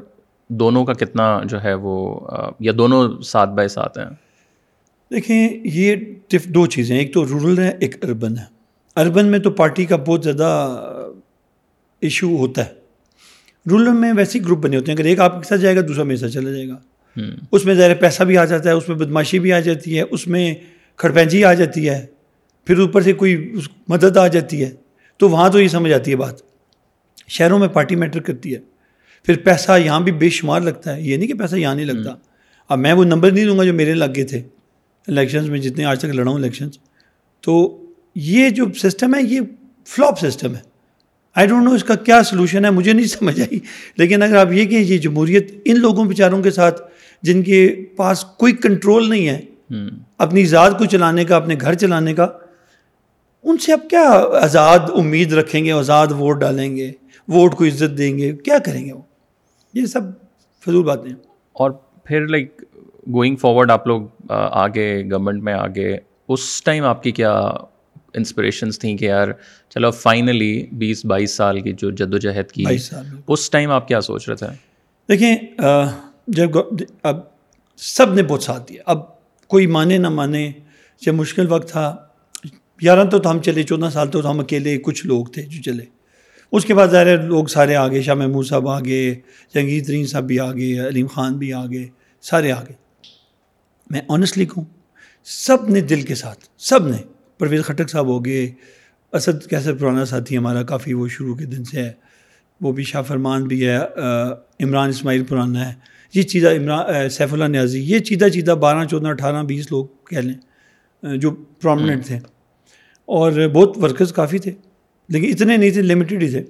دونوں کا کتنا جو ہے وہ یا دونوں ساتھ بائی ساتھ ہیں؟ دیکھیں یہ دو چیزیں ایک تو رورل ہے ایک اربن ہے۔ اربن میں تو پارٹی کا بہت زیادہ ایشو ہوتا ہے۔ رورل میں ویسے گروپ بنے ہوتے ہیں۔ اگر ایک آپ کے ساتھ جائے گا دوسرا میرے ساتھ چلا جائے گا۔ اس میں ظاہر پیسہ بھی آ جاتا ہے اس میں بدماشی بھی آ جاتی ہے اس میں کھڑپینجی آ جاتی ہے۔ پھر اوپر سے کوئی مدد آ جاتی ہے۔ تو وہاں تو یہ سمجھ آتی ہے بات۔ شہروں میں پارٹی میٹر کرتی ہے۔ پھر پیسہ یہاں بھی بے شمار لگتا ہے۔ یہ نہیں کہ پیسہ یہاں نہیں لگتا۔ اب میں وہ نمبر نہیں دوں گا جو میرے لگ گئے تھے الیکشنز میں جتنے آج تک لڑا ہوں الیکشنز تو یہ جو سسٹم ہے یہ فلاپ سسٹم ہے۔ آئی ڈونٹ نو اس کا کیا سلوشن ہے مجھے نہیں سمجھ آئی۔ لیکن اگر آپ یہ کہ یہ جمہوریت ان لوگوں بیچاروں کے ساتھ جن کے پاس کوئی کنٹرول نہیں ہے اپنی ذات کو چلانے کا اپنے گھر چلانے کا ان سے اب کیا آزاد امید رکھیں گے آزاد ووٹ ڈالیں گے؟ ووٹ کو عزت دیں گے کیا کریں گے وہ؟ یہ سب فضول باتیں اور پھر لائک گوئنگ فارورڈ آپ لوگ آگے گورنمنٹ میں آگے اس ٹائم آپ کی کیا انسپریشنس تھیں کہ یار چلو فائنلی بیس بائیس سال کی جو جد و جہد کی اس ٹائم آپ کیا سوچ رہے تھے؟ دیکھیں جب اب سب نے بہت ساتھ دیا۔ اب کوئی مانے نہ مانے جب مشکل وقت تھا گیارہ تو ہم چلے چودہ سال تو ہم اکیلے کچھ لوگ تھے جو چلے۔ اس کے بعد ظاہر لوگ سارے آ گئے شاہ محمود صاحب آ گئے جنگیر ترین صاحب بھی آ گئے علیم خان بھی آ گئے سارے آ گئے میں آنیسٹلی کہوں، سب نے دل کے ساتھ، سب نے، پرویز خٹک صاحب ہو گئے، اسد کیسے پرانا ساتھی ہمارا، کافی وہ شروع کے دن سے ہے، وہ بھی شاہ فرمان بھی ہے عمران اسماعیل پرانا ہے۔ یہ چیزہ عمران سیف اللہ نیازی، یہ چیدہ چیدہ بارہ، چودہ، اٹھارہ، بیس لوگ کہہ لیں جو پرومننٹ تھے۔ اور بہت ورکرز کافی تھے۔ لیکن اتنے نہیں تھے لمیٹیڈ ہی تھے۔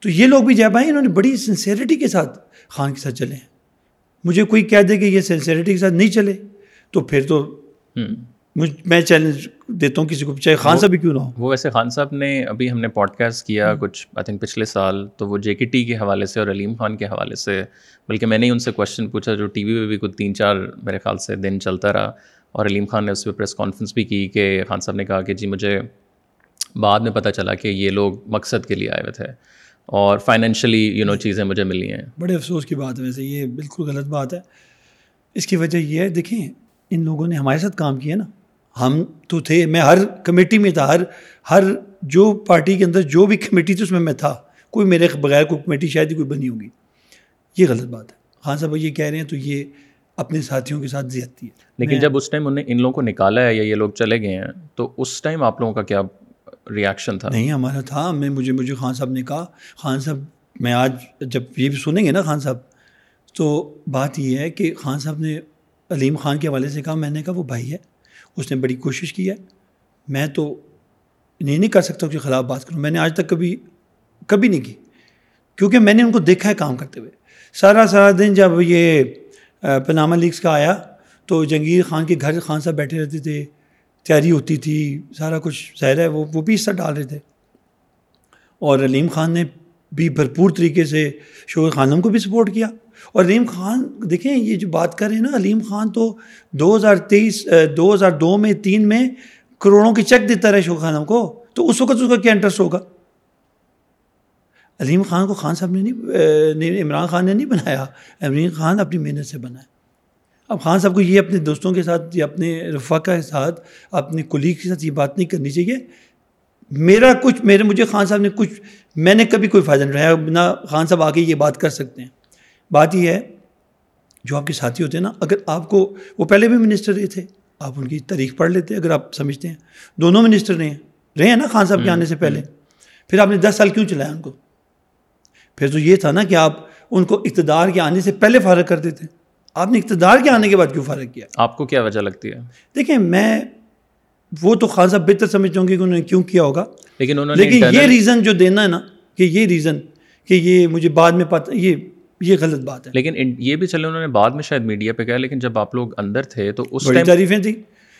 تو یہ لوگ بھی جب آئے انہوں نے بڑی سنسیریٹی کے ساتھ خان کے ساتھ چلے ہیں۔ مجھے کوئی کہہ دے کہ یہ سنسیریٹی کے ساتھ نہیں چلے تو پھر تو میں چیلنج دیتا ہوں کسی کو چاہے خان صاحب بھی کیوں نہ ہو۔ وہ ویسے خان صاحب نے ابھی ہم نے پوڈ کاسٹ کیا کچھ آئی تھنک پچھلے سال تو وہ جے کے ٹی کے حوالے سے اور علیم خان کے حوالے سے بلکہ میں نے ان سے کوشچن پوچھا جو ٹی وی پہ بھی کچھ تین چار میرے خیال سے دن چلتا رہا۔ اور علیم خان نے اس پہ پریس کانفرنس بھی کی کہ خان صاحب نے کہا کہ جی مجھے بعد میں پتہ چلا کہ یہ لوگ مقصد کے لیے آئے ہوئے تھے اور فائنینشلی یو نو چیزیں مجھے ملی ہیں۔ بڑے افسوس کی بات ہے ویسے یہ بالکل غلط بات ہے۔ اس کی وجہ یہ ہے دیکھیں ان لوگوں نے ہمارے ساتھ کام کیا نا۔ ہم تو تھے میں ہر کمیٹی میں تھا ہر ہر جو پارٹی کے اندر جو بھی کمیٹی تھی اس میں میں تھا۔ کوئی میرے بغیر کوئی کمیٹی شاید ہی کوئی بنی ہوگی۔ یہ غلط بات ہے۔ خان صاحب یہ کہہ رہے ہیں تو یہ اپنے ساتھیوں کے ساتھ زیادتی ہے۔ لیکن جب اس ٹائم انہیں ان لوگوں کو نکالا ہے یا یہ لوگ چلے گئے ہیں تو اس ٹائم آپ لوگوں کا کیا ریئیکشن تھا۔ نہیں، ہمارا تھا۔ میں، مجھے مجھے خان صاحب نے کہا، خان صاحب، میں آج جب یہ بھی سنیں گے نا خان صاحب، تو بات یہ ہے کہ خان صاحب نے علیم خان کے حوالے سے کہا، میں نے کہا، وہ بھائی ہے، اس نے بڑی کوشش کی ہے۔ میں تو نہیں نہیں کر سکتا اس کے خلاف بات کروں۔ میں نے آج تک کبھی کبھی نہیں کی۔ کیونکہ میں نے ان کو دیکھا ہے کام کرتے ہوئے۔ سارا سارا دن جب یہ پنامہ لیگس کا آیا، تو جنگیر خان کے گھر خان صاحب بیٹھے رہتے تھے۔ تیاری ہوتی تھی، سارا کچھ ظاہر ہے، وہ وہ بھی حصہ ڈال رہے تھے۔ اور علیم خان نے بھی بھرپور طریقے سے شوق خانم کو بھی سپورٹ کیا۔ اور علیم خان، دیکھیں، یہ جو بات کر رہے ہیں نا، علیم خان تو دو ہزار تیئیس دو ہزار دو میں، تین میں کروڑوں کی چیک دیتا رہے شوق خانم کو۔ تو اس وقت اس کا کیا انٹرسٹ ہوگا؟ علیم خان کو خان صاحب نے نہیں عمران خان نے نہیں بنایا۔ عمران خان اپنی محنت سے بنا ہے اب خان صاحب کو یہ اپنے دوستوں کے ساتھ یا اپنے رفقا کے ساتھ اپنے کلیگ کے ساتھ یہ بات نہیں کرنی چاہیے۔ میرا کچھ میرے مجھے خان صاحب نے کچھ میں نے کبھی کوئی فائدہ نہیں رہا بنا خان صاحب آ کے یہ بات کر سکتے ہیں۔ بات یہ ہے جو آپ کے ساتھی ہوتے ہیں نا اگر آپ کو وہ پہلے بھی منسٹر رہے تھے آپ ان کی تاریخ پڑھ لیتے اگر آپ سمجھتے ہیں۔ دونوں منسٹر رہے ہیں رہے ہیں نا خان صاحب کے آنے سے پہلے۔ پھر آپ نے دس سال کیوں چلایا ان کو؟ پھر تو یہ تھا نا کہ آپ ان کو اقتدار کے آنے سے پہلے فارغ کر دیتے۔ آپ نے اقتدار کے آنے کے بعد کیوں فارغ کیا؟ آپ کو کیا وجہ لگتی ہے؟ دیکھیں میں وہ تو خان صاحب بہتر سمجھتے ہوں کہ انہوں نے کیوں کیا ہوگا۔ لیکن انہوں نے لیکن یہ ریزن جو دینا ہے نا کہ یہ ریزن کہ یہ مجھے بعد میں پتہ یہ یہ غلط بات ہے۔ لیکن یہ بھی چلے انہوں نے بعد میں شاید میڈیا پہ کہا لیکن جب آپ لوگ اندر تھے تو اس بڑی تعریفیں تھیں۔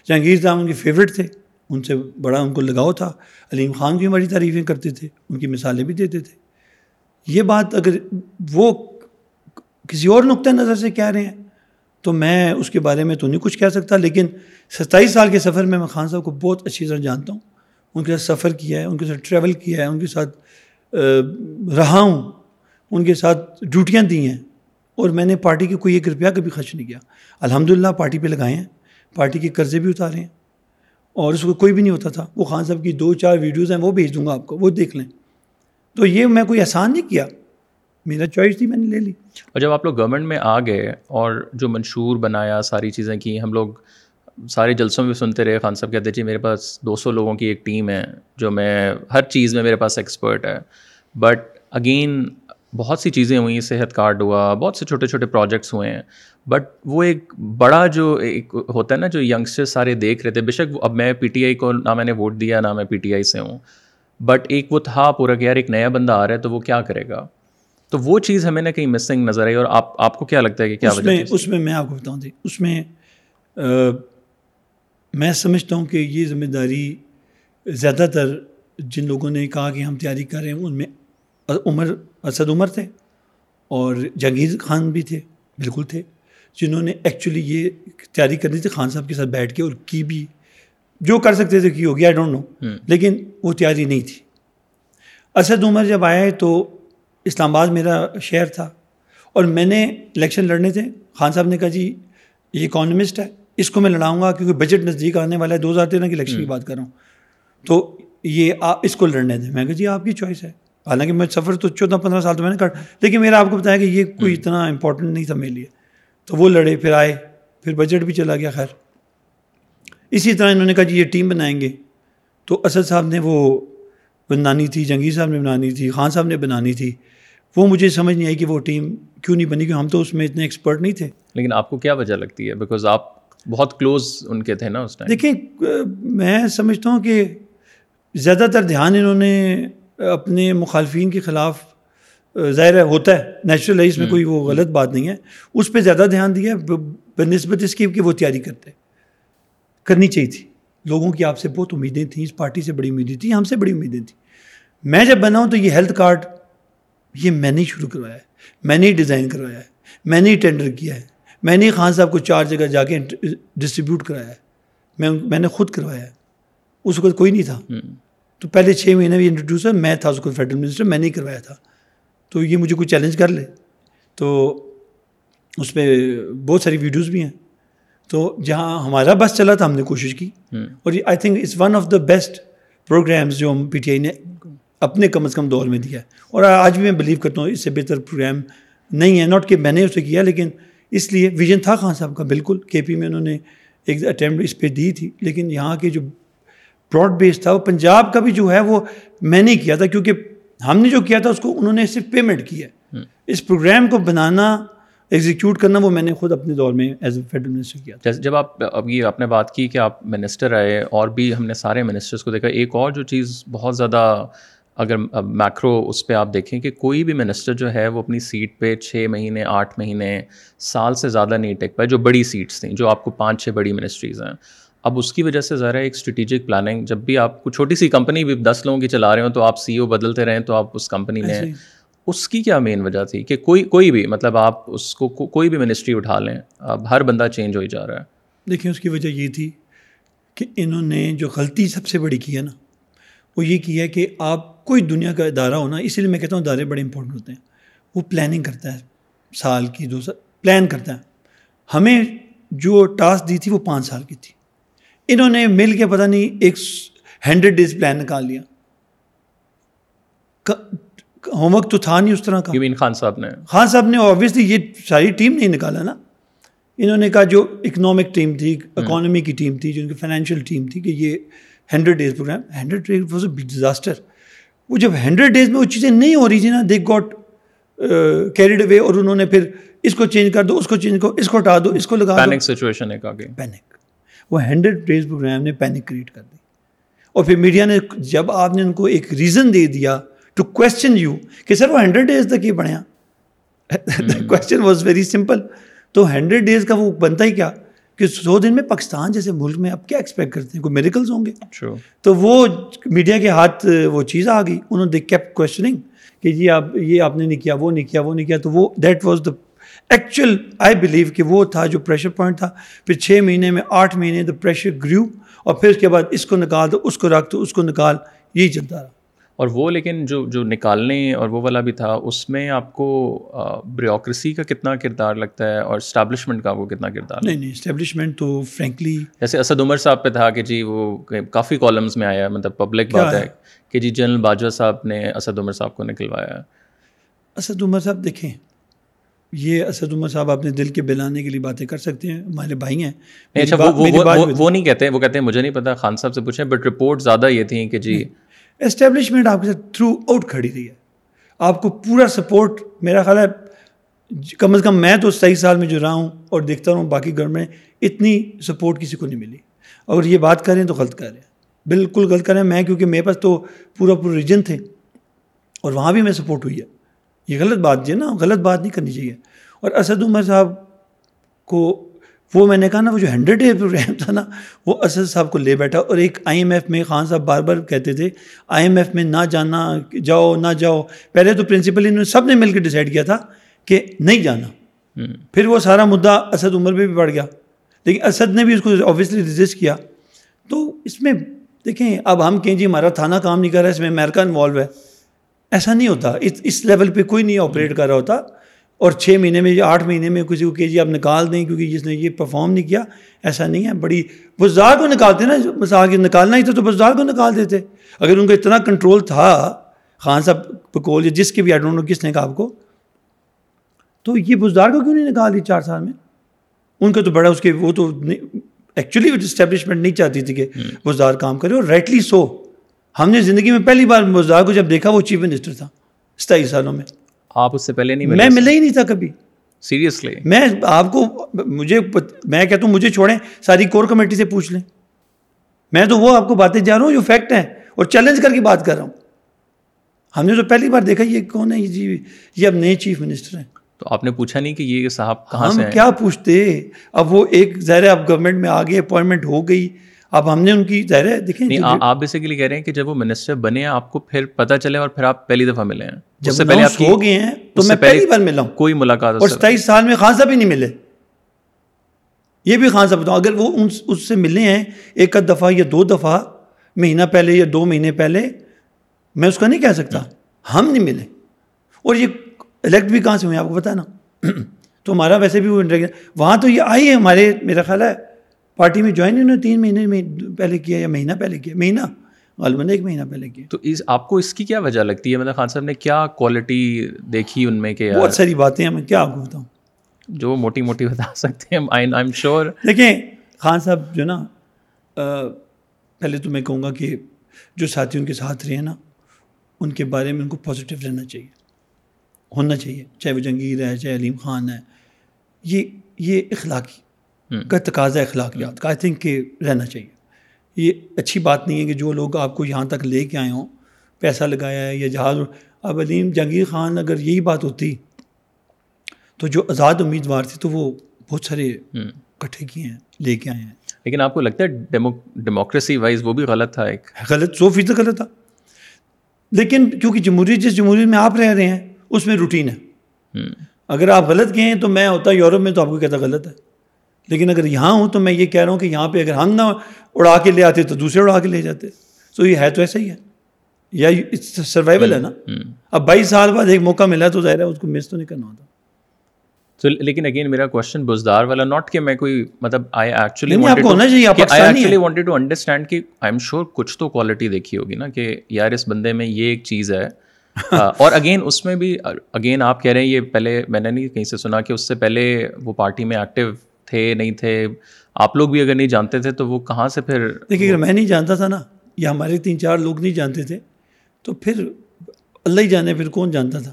جہانگیر صاحب ان کے فیوریٹ تھے۔ ان سے بڑا ان کو لگاؤ تھا۔ علیم خان بھی ہماری تعریفیں کرتے تھے۔ ان کی مثالیں بھی دیتے تھے۔ یہ بات اگر وہ کسی اور نقطۂ نظر سے کہہ رہے ہیں تو میں اس کے بارے میں تو نہیں کچھ کہہ سکتا، لیکن ستائیس سال کے سفر میں میں خان صاحب کو بہت اچھی طرح جانتا ہوں۔ ان کے ساتھ سفر کیا ہے، ان کے ساتھ ٹریول کیا ہے، ان کے ساتھ رہا ہوں۔ ان کے ساتھ ڈیوٹیاں دی ہیں۔ اور میں نے پارٹی کے کوئی ایک روپیہ کبھی خرچ نہیں کیا۔ الحمد للہ پارٹی پہ لگائے ہیں، پارٹی کے قرضے بھی اتارے ہیں۔ اور اس کو کوئی بھی نہیں ہوتا تھا۔ وہ خان صاحب کی دو چار ویڈیوز ہیں، وہ بھیج دوں گا آپ کو، وہ دیکھ لیں۔ تو یہ میں کوئی احسان نہیں کیا۔ میرا چوائس تھی میں نے لے لی۔ اور جب آپ لوگ گورنمنٹ میں آ گئے اور جو منشور بنایا، ساری چیزیں کی، ہم لوگ سارے جلسوں میں سنتے رہے۔ خان صاحب کہتے جی میرے پاس دو سو لوگوں کی ایک ٹیم ہے، جو میں، ہر چیز میں میرے پاس ایکسپرٹ ہے۔ بٹ اگین بہت سی چیزیں ہوئیں، صحت کارڈ ہوا، بہت سے چھوٹے چھوٹے پروجیکٹس ہوئے ہیں۔ بٹ وہ ایک بڑا جو ایک ہوتا ہے نا، جو ینگسٹر سارے دیکھ رہے تھے۔ بے شک اب میں پی ٹی آئی کو، نہ میں نے ووٹ دیا، نہ میں پی ٹی آئی سے ہوں۔ بٹ ایک وہ تھا پورا کہ یار، ایک نیا بندہ آ رہا ہے تو وہ کیا کرے گا؟ تو وہ چیز ہمیں نہ کہیں مسنگ نظر آئی اور آپ آپ کو کیا لگتا ہے کہ کیا وجہ اس میں میں آپ کو بتاؤں تھی اس میں میں سمجھتا ہوں کہ یہ ذمہ داری زیادہ تر جن لوگوں نے کہا کہ ہم تیاری کر رہے ہیں ان میں عمر اسد عمر تھے اور جہانگیر خان بھی تھے بالکل تھے جنہوں نے ایکچولی یہ تیاری کرنی تھی خان صاحب کے ساتھ بیٹھ کے اور کی بھی جو کر سکتے تھے کی ہوگی آئی ڈونٹ نو لیکن وہ تیاری نہیں تھی۔ اسد عمر جب آئے تو اسلام آباد میرا شہر تھا اور میں نے الیکشن لڑنے تھے۔ خان صاحب نے کہا جی یہ اکانومسٹ ہے اس کو میں لڑاؤں گا کیونکہ بجٹ نزدیک آنے والا ہے۔ دو ہزار تیرہ کی الیکشن کی بات کر رہا ہوں۔ تو یہ اس کو لڑنے دیں۔ میں کہا جی آپ کی چوائس ہے۔ حالانکہ میں سفر تو چودہ پندرہ سال تو میں نے کر لیکن میرا آپ کو بتایا کہ یہ کوئی اتنا امپورٹنٹ نہیں تھا میرے لیے۔ تو وہ لڑے پھر آئے پھر بجٹ بھی چلا گیا۔ خیر۔ اسی طرح انہوں نے کہا جی یہ ٹیم بنائیں گے۔ تو اسد صاحب نے وہ بنانی تھی جنگیر صاحب نے بنانی تھی خان صاحب نے بنانی تھی۔ وہ مجھے سمجھ نہیں آئی کہ وہ ٹیم کیوں نہیں بنی کیوں ہم تو اس میں اتنے ایکسپرٹ نہیں تھے۔ لیکن آپ کو کیا وجہ لگتی ہے؟ بیکاز آپ بہت کلوز ان کے تھے نا اس ٹائم دیکھیں میں سمجھتا ہوں کہ زیادہ تر دھیان انہوں نے اپنے مخالفین کے خلاف ظاہر ہے ہوتا ہے نیچرل ہے اس میں کوئی وہ غلط بات نہیں ہے۔ اس پہ زیادہ دھیان دیا بہ نسبت اس کی کہ وہ تیاری کرتے۔ کرنی چاہیے تھی۔ لوگوں کی آپ سے بہت امیدیں تھیں اس پارٹی سے بڑی امیدیں تھیں ہم سے بڑی امیدیں تھیں۔ میں جب بنا ہوں تو یہ ہیلتھ کارڈ یہ میں نے شروع کروایا ہے۔ میں نے ڈیزائن کروایا ہے۔ میں نے ٹینڈر کیا ہے۔ میں نے خان صاحب کو چار جگہ جا کے ڈسٹریبیوٹ کرایا ہے۔ میں میں نے خود کروایا ہے۔ اس وقت کوئی نہیں تھا۔ تو پہلے چھ مہینے بھی انٹروڈیوسر میں تھا اس کو فیڈرل منسٹر میں نہیں کروایا تھا۔ تو یہ مجھے کوئی چیلنج کر لے۔ تو اس پہ بہت ساری ویڈیوز بھی ہیں۔ تو جہاں ہمارا بس چلا تھا ہم نے کوشش کی۔ اور I think it's one of the best programmes جو ہم پی ٹی آئی نے اپنے کم از کم دور میں دیا ہے۔ اور آج بھی میں بلیو کرتا ہوں اس سے بہتر پروگرام نہیں ہے۔ ناٹ کہ میں نے اسے کیا لیکن اس لیے ویژن تھا خان صاحب کا بالکل۔ کے پی میں انہوں نے ایک اٹیمپٹ اس پہ دی تھی لیکن یہاں کے جو براڈ بیس تھا وہ پنجاب کا بھی جو ہے وہ میں نہیں کیا تھا کیونکہ ہم نے جو کیا تھا اس کو انہوں نے صرف پیمنٹ کی ہے۔ اس پروگرام کو بنانا ایگزیکیوٹ کرنا وہ میں نے خود اپنے دور میں ایز اے فیڈرل منسٹر کیا جیسے جب آپ اب یہ آپ نے بات کی کہ آپ منسٹر آئے اور بھی ہم نے سارے منسٹرس کو دیکھا ایک اور جو چیز بہت زیادہ اگر میکرو اس پہ آپ دیکھیں کہ کوئی بھی منسٹر جو ہے وہ اپنی سیٹ پہ چھ مہینے آٹھ مہینے سال سے زیادہ نہیں ٹیک پائے جو بڑی سیٹس تھیں جو آپ کو پانچ چھ بڑی منسٹریز ہیں۔ اب اس کی وجہ سے ذرا ایک اسٹریٹجک پلاننگ جب بھی آپ کو چھوٹی سی کمپنی بھی دس لوگوں کی چلا رہے ہوں تو آپ سی او بدلتے رہیں تو آپ اس کمپنی میں اس کی کیا مین وجہ تھی کہ کوئی کوئی بھی مطلب آپ اس کو کوئی بھی منسٹری اٹھا لیں اب ہر بندہ چینج ہو ہی جا رہا ہے۔ دیکھیں اس کی وجہ یہ تھی کہ انہوں نے جو غلطی سب سے بڑی کی ہے نا وہ یہ کیا ہے کہ آپ کوئی دنیا کا ادارہ ہونا اس لیے میں کہتا ہوں ادارے بڑے امپورٹنٹ ہوتے ہیں۔ وہ پلاننگ کرتا ہے سال کی دو سال پلان کرتا ہے۔ ہمیں جو ٹاسک دی تھی وہ پانچ سال کی تھی۔ انہوں نے مل کے پتہ نہیں ایک ہنڈریڈ ڈیز پلان نکال لیا۔ ہوم ورک تو تھا نہیں اس طرح کا۔ خان صاحب نے۔ خان صاحب نے اوبیسلی یہ ساری ٹیم نہیں نکالا نا۔ انہوں نے کہا جو اکنامک ٹیم تھی اکانومی کی ٹیم تھی جو ان کی فائنینشیل ٹیم تھی کہ یہ hundred days programme hundred days was a disaster وہ جب ہنڈریڈ ڈیز میں وہ چیزیں نہیں ہو رہی تھیں نا دیکھ گاٹ کیریڈ اوے اور انہوں نے پھر اس کو چینج کر دو اس کو چینج کرو اس کو ہٹا دو اس کو لگا پینک سچویشن ہے پینک وہ ہنڈریڈ ڈیز پروگرام نے پینک کریٹ کر دی۔ اور پھر میڈیا نے جب آپ نے ان کو ایک ریزن دے دیا ٹو کوشچن یو کہ سر وہ ہنڈریڈ ڈیز تک یہ بڑھیا کوشچن واز ویری سمپل تو ہنڈریڈ ڈیز کا وہ بنتا ہی کیا؟ کہ سو دن میں پاکستان جیسے ملک میں اب کیا ایکسپیکٹ کرتے ہیں؟ کوئی میریکلز ہوں گے؟ تو وہ میڈیا کے ہاتھ وہ چیز آ گئی۔ انہوں نے کیپ کوشچننگ کہ جی آپ یہ آپ نے نہیں کیا وہ نہیں کیا وہ نہیں کیا۔ تو وہ that was the actual I believe کہ وہ تھا جو پریشر پوائنٹ تھا۔ پھر چھ مہینے میں آٹھ مہینے دا پریشر گریو اور پھر اس کے بعد اس کو نکال دو اس کو رکھ دو اس کو نکال یہی چلتا رہا۔ اور وہ لیکن جو جو نکالنے اور وہ والا بھی تھا اس میں آپ کو بریوکریسی کا کتنا کردار لگتا ہے اور اسٹیبلشمنٹ کا وہ کتنا کردار نہیں نہیں اسٹیبلشمنٹ تو فرینکلی جیسے اسد عمر صاحب پہ تھا کہ جی وہ کافی کالمس میں آیا مطلب پبلک بات ہے کہ جی جنرل باجوہ صاحب نے اسد عمر صاحب کو نکلوایا۔ اسد عمر صاحب دیکھیں یہ اسد عمر صاحب اپنے دل کے بلانے کے لیے باتیں کر سکتے ہیں ہمارے بھائی ہیں۔ اچھا وہ نہیں کہتے وہ کہتے ہیں مجھے نہیں پتا خان صاحب سے پوچھیں بٹ رپورٹ زیادہ یہ تھیں کہ جی اسٹیبلشمنٹ آپ کے ساتھ تھرو آؤٹ کھڑی رہی ہے آپ کو پورا سپورٹ میرا خیال ہے، کم از کم میں تو تیئیس سال میں جو رہا ہوں اور دیکھتا رہا ہوں، باقی گھر میں اتنی سپورٹ کسی کو نہیں ملی۔ اگر یہ بات کریں تو غلط کر رہے ہیں۔ بالکل غلط کریں میں، کیونکہ میرے پاس تو پورا پورا ریجن تھے اور وہاں بھی میں سپورٹ ہوئی ہے۔ یہ غلط بات جو ہے نا، غلط بات نہیں کرنی چاہیے۔ اور اسد عمر صاحب کو وہ میں نے کہا نا وہ جو ہنڈریڈ ڈے پروگرام تھا نا وہ اسد صاحب کو لے بیٹھا اور ایک آئی ایم ایف میں خان صاحب بار بار کہتے تھے آئی ایم ایف میں نہ جانا جاؤ نہ جاؤ۔ پہلے تو پرنسپل انہوں نے سب نے مل کے ڈیسائڈ کیا تھا کہ نہیں جانا۔ پھر وہ سارا مدعا اسد عمر پہ بھی بڑھ گیا۔ لیکن اسد نے بھی اس کو آبویسلی رجسٹ کیا۔ تو اس میں دیکھیں اب ہم کہیں جی ہمارا تھانہ کام نہیں کر رہا ہے اس میں امیرکا انوالو ہے۔ ایسا نہیں ہوتا۔ اس لیول پہ کوئی نہیں آپریٹ کر رہا ہوتا۔ اور چھ مہینے میں یا آٹھ مہینے میں کسی کو کہ جی آپ نکال دیں کیونکہ جس نے یہ پرفارم نہیں کیا ایسا نہیں ہے۔ بڑی بزدار کو نکالتے نا مثال کے نکالنا ہی تھا تو بزدار کو نکال دیتے۔ اگر ان کا اتنا کنٹرول تھا خان صاحب پکول یا جس کے بھی نو کس نے کہا آپ کو تو یہ بزدار کو کیوں نہیں نکال دی چار سال میں؟ ان کا تو بڑا اس کے وہ تو ایکچولی اسٹیبلشمنٹ نہیں چاہتی تھی کہ بزدار کام کرے اور رائٹلی سو ہم نے زندگی میں پہلی بار بزدار کو جب دیکھا وہ چیف منسٹر تھا ستائیس سالوں میں۔ آپ اس سے پہلے نہیں میں ملا ہی نہیں تھا کبھی۔ سیریسلی۔ میں آپ کو مجھے میں کہتا ہوں مجھے چھوڑیں ساری کور کمیٹی سے پوچھ لیں۔ میں تو وہ آپ کو باتیں جا رہا ہوں جو فیکٹ ہیں اور چیلنج کر کے بات کر رہا ہوں۔ ہم نے تو پہلی بار دیکھا یہ کون ہے جی یہ اب نئے چیف منسٹر ہیں۔ تو آپ نے پوچھا نہیں کہ یہ صاحب کہاں سے کیا پوچھتے؟ اب وہ ایک ظاہر اب گورنمنٹ میں آگے اپوائنٹمنٹ ہو گئی۔ اب ہم نے ان کی ظاہر ہے دیکھیں آپ بیسیکلی کہہ رہے ہیں کہ جب وہ منسٹر بنے آپ کو پھر پتہ چلے اور پھر آپ پہلی دفعہ ملے ہیں۔ جب سے پہلے آپ ہو گئے ہیں تو میں پہلی بار ملا ہوں۔ کوئی ملاقات اور ستائیس سال میں خان صاحب ہی نہیں ملے۔ یہ بھی خان صاحب بتاؤ اگر وہ اس سے ملے ہیں ایک آدھ دفعہ یا دو دفعہ مہینہ پہلے یا دو مہینے پہلے میں اس کا نہیں کہہ سکتا۔ ہم نہیں ملے۔ اور یہ الیکٹ بھی کہاں سے ہوئے آپ کو پتا نا۔ تو ہمارا ویسے بھی وہ وہاں تو یہ آئی ہے ہمارے میرا خیال ہے۔ پارٹی میں جوائن انہوں نے تین مہینے میں پہلے کیا یا مہینہ پہلے کیا؟ مہینہ غالباً ایک مہینہ پہلے کیا۔ تو اس آپ کو اس کی کیا وجہ لگتی ہے؟ مطلب خان صاحب نے کیا کوالٹی دیکھی ان میں کہ بہت ساری باتیں ہیں میں کیا آپ کو بتاؤں؟ جو موٹی موٹی بتا سکتے ہیں آئی ایم شیور دیکھیں خان صاحب جو نا پہلے تو میں کہوں گا کہ جو ساتھی ان کے ساتھ رہے ہیں نا ان کے بارے میں ان کو پازیٹیو رہنا چاہیے۔ ہونا چاہیے چاہے وہ جنگیر ہے چاہے علیم خان ہے۔ یہ یہ اخلاقی کا تقاضا اخلاقیات کا۔ آئی تھنک کہ رہنا چاہیے۔ یہ اچھی بات نہیں ہے کہ جو لوگ آپ کو یہاں تک لے کے آئے ہوں پیسہ لگایا ہے یا جہاز۔ اب علیم جہانگیر خان اگر یہی بات ہوتی تو جو آزاد امیدوار تھے تو وہ بہت سارے کٹھے کیے ہیں لے کے آئے ہیں۔ لیکن آپ کو لگتا ہے ڈیموکریسی وائز وہ بھی غلط تھا ایک؟ غلط سو فیصد غلط تھا۔ لیکن کیونکہ جمہوریت جس جمہوریت میں آپ رہ رہے ہیں اس میں روٹین ہے۔ اگر آپ غلط گئے ہیں تو میں ہوتا یورپ میں تو آپ کو کہتا غلط ہے۔ لیکن اگر یہاں ہوں تو میں یہ کہہ رہا ہوں کہ یہاں پہ اگر ہم نہ اڑا کے لے آتے تو دوسرے اڑا کے لے جاتے۔ تو یہ ہے تو ایسا ہی ہے۔ یا سروائول ہے نا۔ اب بائیس سال بعد ایک موقع ملا تو ظاہر ہے اس کو مس تو نہیں کرنا ہوتا۔ تو لیکن اگین میرا کوشچن بزدار والا ناٹ کہ میں کوئی مطلب I actually. Wanted to understand کہ آئی ایم شیور کچھ تو کوالٹی دیکھی ہوگی نا کہ یار اس بندے میں یہ ایک چیز ہے۔ اور اگین اس میں بھی اگین آپ کہہ رہے ہیں یہ پہلے میں نے نہیں کہیں سے سنا کہ اس سے پہلے وہ پارٹی میں ایکٹیو تھے نہیں تھے آپ لوگ بھی اگر نہیں جانتے تھے تو وہ کہاں سے پھر دیکھیے اگر میں نہیں جانتا تھا نا یا ہمارے تین چار لوگ نہیں جانتے تھے تو پھر اللہ ہی جانے پھر کون جانتا تھا؟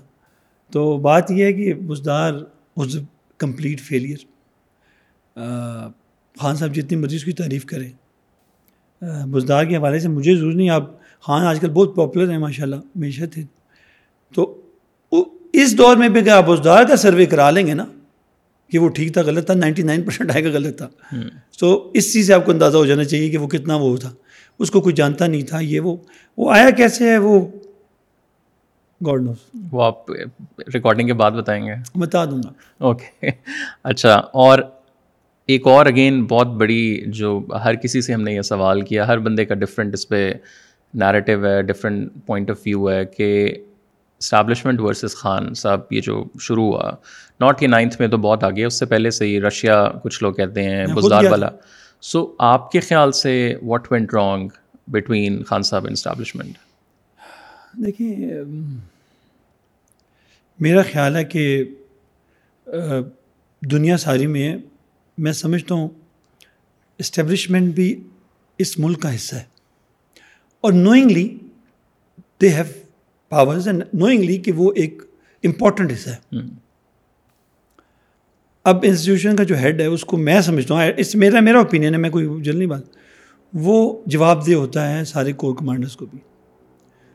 تو بات یہ ہے کہ Buzdar was complete failure Khan Sahab جتنی مرضی اس کی تعریف کریں۔ بزدار کے حوالے سے مجھے ضرور نہیں آپ خان آج کل بہت پاپولر ہیں ماشاء اللہ ہمیشہ تھے تو اس دور میں بھی اگر آپ بزدار کا سروے کرا لیں گے نا کہ وہ ٹھیک تھا غلط تھا نائنٹی نائن پرسینٹ آئے گا غلط تھا۔ تو اس چیز سے آپ کو اندازہ ہو جانا چاہیے کہ وہ کتنا وہ تھا۔ اس کو کوئی جانتا نہیں تھا یہ وہ۔ وہ آیا کیسے ہے وہ؟ گاڈ نوز وہ آپ ریکارڈنگ کے بعد بتائیں گے۔ بتا دوں گا۔ اوکے اچھا اور ایک اور اگین بہت بڑی جو ہر کسی سے ہم نے یہ سوال کیا ہر بندے کا ڈفرینٹ اس پہ نیریٹیو ہے ڈفرینٹ پوائنٹ آف ویو ہے کہ اسٹیبلشمنٹ ورسز خان صاحب یہ جو شروع ہوا ناٹ یہ نائنتھ میں تو بہت آگے اس سے پہلے سے ہی رشیا کچھ لوگ کہتے ہیں بزدار والا۔ سو آپ کے خیال سے what went wrong between Khan Sahab establishment دیکھیے میرا خیال ہے کہ دنیا ساری میں میں سمجھتا ہوں اسٹیبلشمنٹ بھی اس ملک کا حصہ ہے۔ اور knowingly they have powers and knowingly کہ وہ ایک امپورٹنٹ حصہ ہے۔ اب انسٹیٹیوشن کا جو ہیڈ ہے اس کو میں سمجھتا ہوں۔ اس میرا میرا اوپینین ہے میں کوئی جلدی بات۔ وہ جواب دہ ہوتا ہے سارے کور کمانڈرس کو بھی۔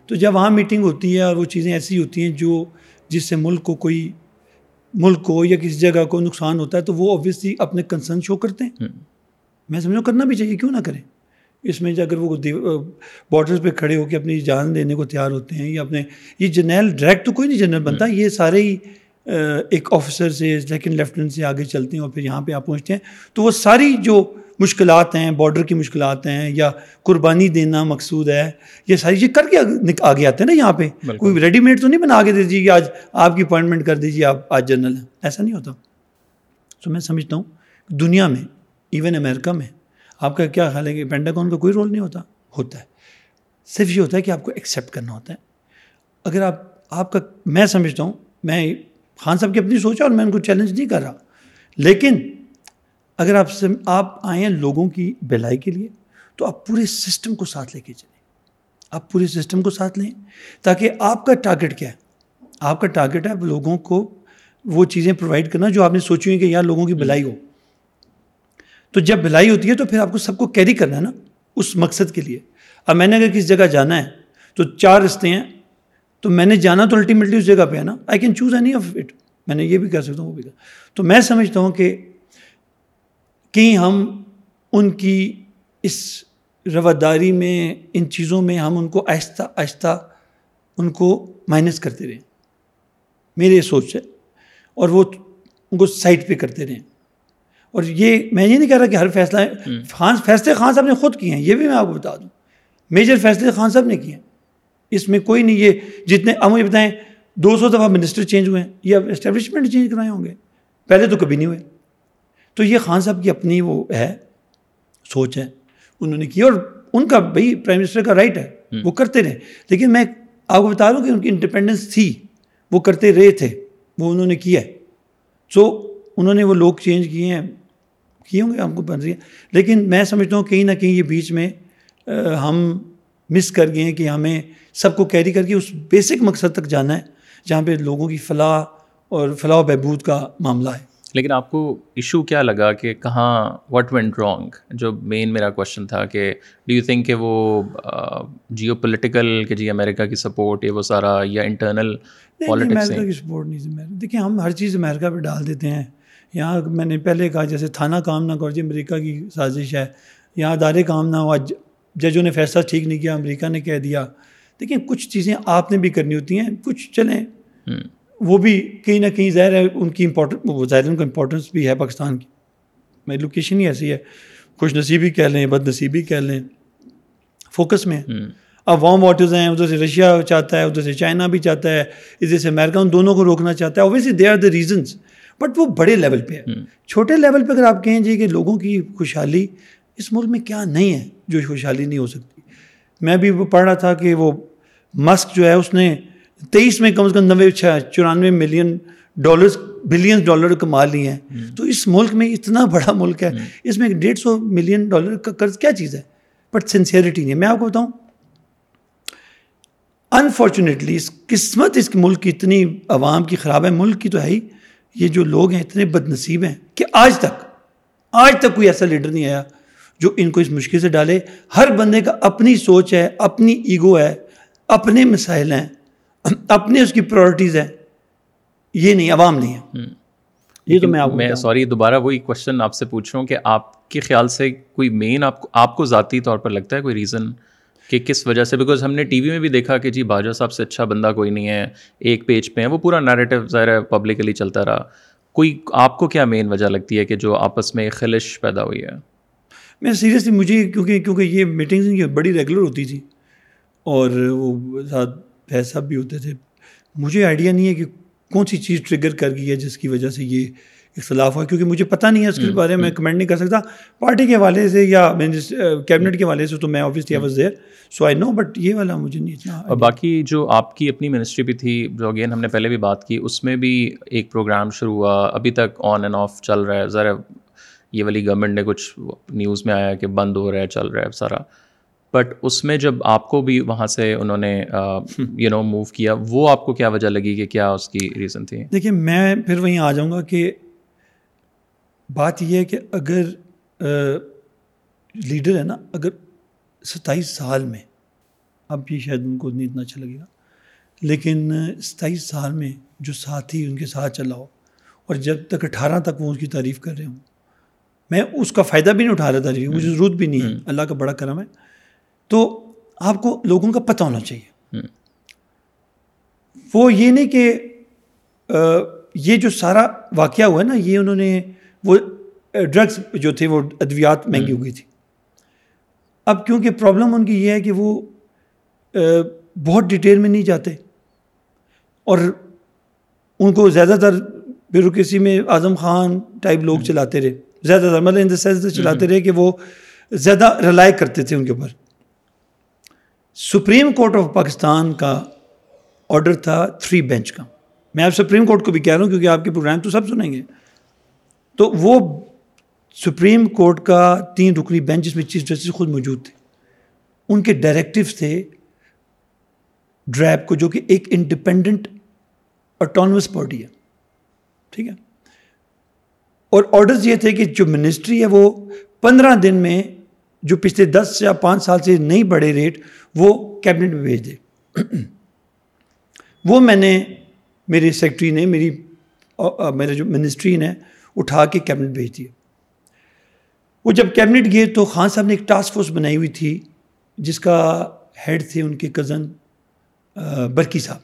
تو جب وہاں میٹنگ ہوتی ہے اور وہ چیزیں ایسی ہوتی ہیں جو جس سے ملک کو کوئی ملک کو یا کسی جگہ کو نقصان ہوتا ہے تو وہ اوبیسلی اپنے کنسرن شو کرتے ہیں۔ میں سمجھوں کرنا بھی چاہیے کیوں نہ کریں؟ اس میں اگر وہ بارڈرز پہ کھڑے ہو کے اپنی جان دینے کو تیار ہوتے ہیں یا اپنے یہ جنرل ڈائریکٹ تو کوئی نہیں جنرل بنتا یہ سارے ہی ایک آفیسر سے سیکنڈ لیفٹنٹ سے آگے چلتے ہیں اور پھر یہاں پہ آپ پہنچتے ہیں۔ تو وہ ساری جو مشکلات ہیں بارڈر کی مشکلات ہیں یا قربانی دینا مقصود ہے یہ ساری چیز کر کے آگے آتے ہیں نا یہاں پہ۔ کوئی ریڈی میڈ تو نہیں بنا کے دے دیجیے کہ آج آپ کی اپوائنٹمنٹ کر دیجیے آپ آج جنرل ہیں۔ ایسا نہیں ہوتا۔ تو میں سمجھتا ہوں دنیا میں ایون امریکہ میں آپ کا کیا خیال ہے کہ پینٹاگون کا کوئی رول نہیں ہوتا؟ ہوتا ہے۔ صرف یہ ہوتا ہے کہ آپ کو ایکسیپٹ کرنا ہوتا ہے۔ اگر آپ آپ کا میں سمجھتا ہوں میں خان صاحب کی اپنی سوچ ہے اور میں ان کو چیلنج نہیں کر رہا۔ لیکن اگر آپ سے آپ آئیں لوگوں کی بھلائی کے لیے، تو آپ پورے سسٹم کو ساتھ لے کے چلیں۔ آپ پورے سسٹم کو ساتھ لیں۔ تاکہ آپ کا ٹارگیٹ کیا ہے۔ آپ کا ٹارگیٹ ہے لوگوں کو وہ چیزیں پرووائڈ کرنا جو آپ نے سوچی ہوئی کہ یار لوگوں کی بھلائی ہو۔ تو جب بھلائی ہوتی ہے تو پھر آپ کو سب کو کیری کرنا ہے نا، اس مقصد کے لیے۔ اب میں نے اگر کسی جگہ جانا ہے تو چار رستے ہیں۔ تو میں نے جانا تو الٹیمیٹلی اس جگہ پہ ہے نا؟ I can choose any of it میں نے یہ بھی کر سکتا ہوں وہ بھی کر تو میں سمجھتا ہوں کہ کہیں ہم ان کی اس رواداری میں ان چیزوں میں ہم ان کو آہستہ آہستہ ان کو مائنس کرتے رہیں۔ میری یہ سوچ ہے۔ اور وہ ان کو سائڈ پہ کرتے رہیں۔ اور یہ میں یہ نہیں کہہ رہا کہ ہر فیصلہ خان فیصلے خان صاحب نے خود کیے ہیں یہ بھی میں آپ کو بتا دوں۔ میجر فیصلے خان صاحب نے کیے ہیں۔ اس میں کوئی نہیں یہ جتنے اب مجھے بتائیں دو سو دفعہ منسٹر چینج ہوئے ہیں یا اسٹیبلشمنٹ چینج کرائے ہوں گے۔ پہلے تو کبھی نہیں ہوئے۔ تو یہ خان صاحب کی اپنی وہ ہے سوچ ہے۔ انہوں نے کی اور ان کا بھائی پرائم منسٹر کا رائٹ ہے۔ وہ کرتے رہے۔ لیکن میں آپ کو بتا دوں کہ ان کی انڈیپینڈنس تھی۔ وہ کرتے رہے تھے۔ وہ انہوں نے کیا۔ ہے سو انہوں نے وہ لوگ چینج کیے ہیں۔ کیے ہوں گے آپ کو بن رہی ہے لیکن میں سمجھتا ہوں کہیں نہ کہیں یہ بیچ میں ہم مس کر گئے ہیں کہ ہمیں سب کو کیری کر کے اس بیسک مقصد تک جانا ہے جہاں پہ لوگوں کی فلاح اور فلاح و بہبود کا معاملہ ہے۔ لیکن آپ کو ایشو کیا لگا کہ کہاں واٹ وینٹ رانگ جو مین میرا کوشچن تھا کہ ڈو یو تھنک کہ وہ جیو پولیٹیکل کہ جی امریکہ کی سپورٹ یہ وہ سارا یا انٹرنل پالیٹکس کی سپورٹ نہیں دیکھیں ہم ہر چیز امریکہ پہ ڈال دیتے ہیں۔ یہاں میں نے پہلے کہا جیسے تھانہ کام نہ کرو جی امریکہ کی سازش ہے۔ یہاں ادارے کام نہ ہوا ججوں نے فیصلہ ٹھیک نہیں کیا امریکہ نے کہہ دیا۔ دیکھیں کچھ چیزیں آپ نے بھی کرنی ہوتی ہیں کچھ چلیں۔ وہ بھی کہیں نہ کہیں ظاہر ہے ان کی امپورٹنٹ وہ ظاہر ان کو امپورٹنس بھی ہے پاکستان کی۔ میری لوکیشن ہی ایسی ہے۔ خوش نصیبی کہہ لیں بد نصیبی کہہ لیں۔ فوکس میں۔ اب وارم واٹرز ہیں ادھر سے رشیا چاہتا ہے ادھر سے چائنا بھی چاہتا ہے ادھر سے امریکہ ان دونوں کو روکنا چاہتا ہے۔ Obviously they are the reasons but وہ بڑے لیول پہ ہے چھوٹے لیول پہ اگر آپ کہیں جی کہ لوگوں کی خوشحالی اس ملک میں کیا نہیں ہے جو خوشحالی نہیں ہو سکتی۔ میں بھی وہ پڑھ رہا تھا کہ وہ مسک جو ہے اس نے تیئیس میں کم از کم نوے چورانوے ملین ڈالرس بلینس ڈالر کما لیے ہیں۔ تو اس ملک میں اتنا بڑا ملک ہے۔ اس میں ڈیڑھ سو ملین ڈالر کا قرض کیا چیز ہے؟ بٹ سنسیئرٹی نہیں ہے۔ میں آپ کو بتاؤں انفارچونیٹلی اس قسمت اس ملک کی اتنی عوام کی خراب ہے۔ ملک کی تو ہے ہی یہ جو لوگ ہیں اتنے بد نصیب ہیں کہ آج تک آج تک کوئی ایسا لیڈر نہیں آیا۔ جو ان کو اس مشکل سے ڈالے ہر بندے کا اپنی سوچ ہے اپنی ایگو ہے اپنے مسائل ہیں اپنے اس کی پرائرٹیز ہیں۔ یہ نہیں عوام نہیں ہے۔ یہ تو میں میں سوری دوبارہ وہی کوشچن آپ سے پوچھ رہا ہوں کہ آپ کے خیال سے کوئی مین آپ کو آپ کو ذاتی طور پر لگتا ہے کوئی ریزن کہ کس وجہ سے؟ بیکاز ہم نے ٹی وی میں بھی دیکھا کہ جی باجوہ صاحب سے اچھا بندہ کوئی نہیں ہے ایک پیج پہ ہے وہ پورا نیریٹو ظاہر ہے پبلکلی چلتا رہا۔ کوئی آپ کو کیا مین وجہ لگتی ہے کہ جو آپس میں خلش پیدا ہوئی ہے؟ میں سیریسلی مجھے کیونکہ کیونکہ یہ میٹنگز بڑی ریگولر ہوتی تھی اور وہ ساتھ فیض صاحب بھی ہوتے تھے۔ مجھے آئیڈیا نہیں ہے کہ کون سی چیز ٹریگر کر گئی ہے جس کی وجہ سے یہ اختلاف ہوا کیونکہ مجھے پتہ نہیں ہے اس کے بارے میں کمنٹ نہیں کر سکتا۔ پارٹی کے حوالے سے یا کیبنٹ کے حوالے سے تو میں obviously was there so I know but یہ والا مجھے نہیں اتنا اور باقی جو آپ کی اپنی منسٹری بھی تھی جو اگین ہم نے پہلے بھی بات کی اس میں بھی ایک پروگرام شروع ہوا ابھی تک آن اینڈ آف چل رہا ہے۔ ذرا یہ والی گورنمنٹ نے کچھ نیوز میں آیا کہ بند ہو رہا ہے، چل رہا ہے سارا۔ بٹ اس میں جب آپ کو بھی وہاں سے انہوں نے یو نو موو کیا، وہ آپ کو کیا وجہ لگی کہ کیا اس کی ریزن تھی؟ دیکھیے، میں پھر وہیں آ جاؤں گا کہ بات یہ ہے کہ اگر لیڈر ہے نا، اگر ستائیس سال میں، اب یہ شاید ان کو نہیں اتنا اچھا لگے گا، لیکن ستائیس سال میں جو ساتھی ان کے ساتھ چلا ہو، اور جب تک اٹھارہ تک وہ اس کی تعریف کر رہے ہوں میں اس کا فائدہ بھی نہیں اٹھا رہا تعریف مجھے ضرورت بھی نہیں ہے اللہ کا بڑا کرم ہے۔ تو آپ کو لوگوں کا پتہ ہونا چاہیے۔ وہ یہ نہیں کہ یہ جو سارا واقعہ ہوا ہے نا یہ انہوں نے وہ ڈرگس جو تھے وہ ادویات مہنگی ہو گئی تھی۔ اب کیونکہ پرابلم ان کی یہ ہے کہ وہ بہت ڈیٹیل میں نہیں جاتے۔ اور ان کو زیادہ تر بیوروکریسی میں اعظم خان ٹائپ لوگ چلاتے رہے۔ زیادہ تر مطلب ان دا سینس چلاتے رہے کہ وہ زیادہ رلائی کرتے تھے ان کے اوپر۔ سپریم کورٹ آف پاکستان کا آرڈر تھا تھری بینچ کا۔ میں آپ سپریم کورٹ کو بھی کہہ رہا ہوں کیونکہ آپ کے پروگرام تو سب سنیں گے۔ تو وہ سپریم کورٹ کا تین رکنی بینچ جس میں چیف جسٹس خود موجود تھے۔ ان کے ڈائریکٹیو تھے ڈریب کو جو کہ ایک انڈیپینڈنٹ اٹانوس پارٹی ہے۔ ٹھیک ہے؟ اور آرڈرز یہ تھے کہ جو منسٹری ہے وہ پندرہ دن میں جو پچھلے دس یا پانچ سال سے نہیں بڑھے ریٹ وہ کیبنٹ میں بھیج دے۔ وہ میں نے میری سیکٹری نے، میری میرے جو منسٹری نے اٹھا کے کیبنٹ بھیج دیا۔ وہ جب کیبنٹ گئے تو خان صاحب نے ایک ٹاسک فورس بنائی ہوئی تھی، جس کا ہیڈ تھے ان کے کزن برکی صاحب۔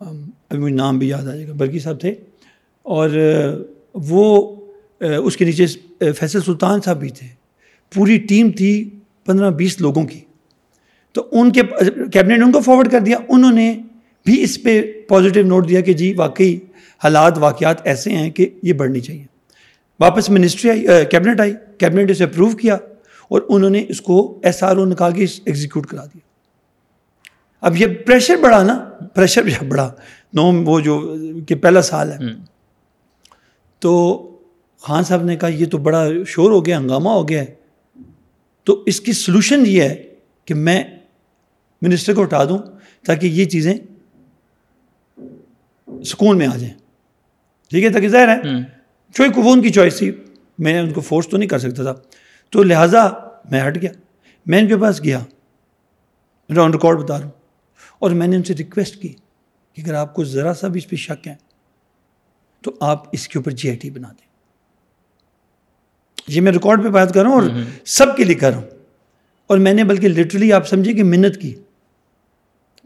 ابھی مجھے نام بھی یاد آ جائے گا۔ برکی صاحب تھے۔ اور وہ اس کے نیچے فیصل سلطان صاحب بھی تھے۔ پوری ٹیم تھی پندرہ بیس لوگوں کی۔ تو ان کے کیبنٹ نے ان کو فارورڈ کر دیا۔ انہوں نے بھی اس پہ پازیٹیو نوٹ دیا کہ جی واقعی حالات، واقعات ایسے ہیں کہ یہ بڑھنی چاہیے۔ واپس منسٹری آئی کیبنٹ آئی۔ کیبنٹ اسے اپروو کیا اور انہوں نے اس کو ایس آر او نکال کے ایگزیکیوٹ کرا دیا۔ اب یہ پریشر بڑھا نا پریشر بڑھا۔ نو، وہ جو، کہ پہلا سال ہے۔ تو خان صاحب نے کہا یہ تو بڑا شور ہو گیا ہنگامہ ہو گیا ہے۔ تو اس کی سلوشن یہ ہے کہ میں منسٹر کو اٹھا دوں تاکہ یہ چیزیں سکون میں آ جائیں۔ ٹھیک ہے تاکہ ظاہر ہے چوئی کو وہ ان کی چوائس تھی میں ان کو فورس تو نہیں کر سکتا تھا۔ تو لہٰذا میں ہٹ گیا۔ میں ان کے پاس گیا۔ آن ریکارڈ بتا رہا ہوں۔ اور میں نے ان سے ریکویسٹ کی کہ اگر آپ کو ذرا سا بھی اس پہ شک ہے تو آپ اس کے اوپر جی آئی ٹی بنا دیں۔ یہ میں ریکارڈ پہ بات کر رہا ہوں اور سب کے لیے کر رہا ہوں۔ اور میں نے بلکہ لٹرلی آپ سمجھے کہ منت کی۔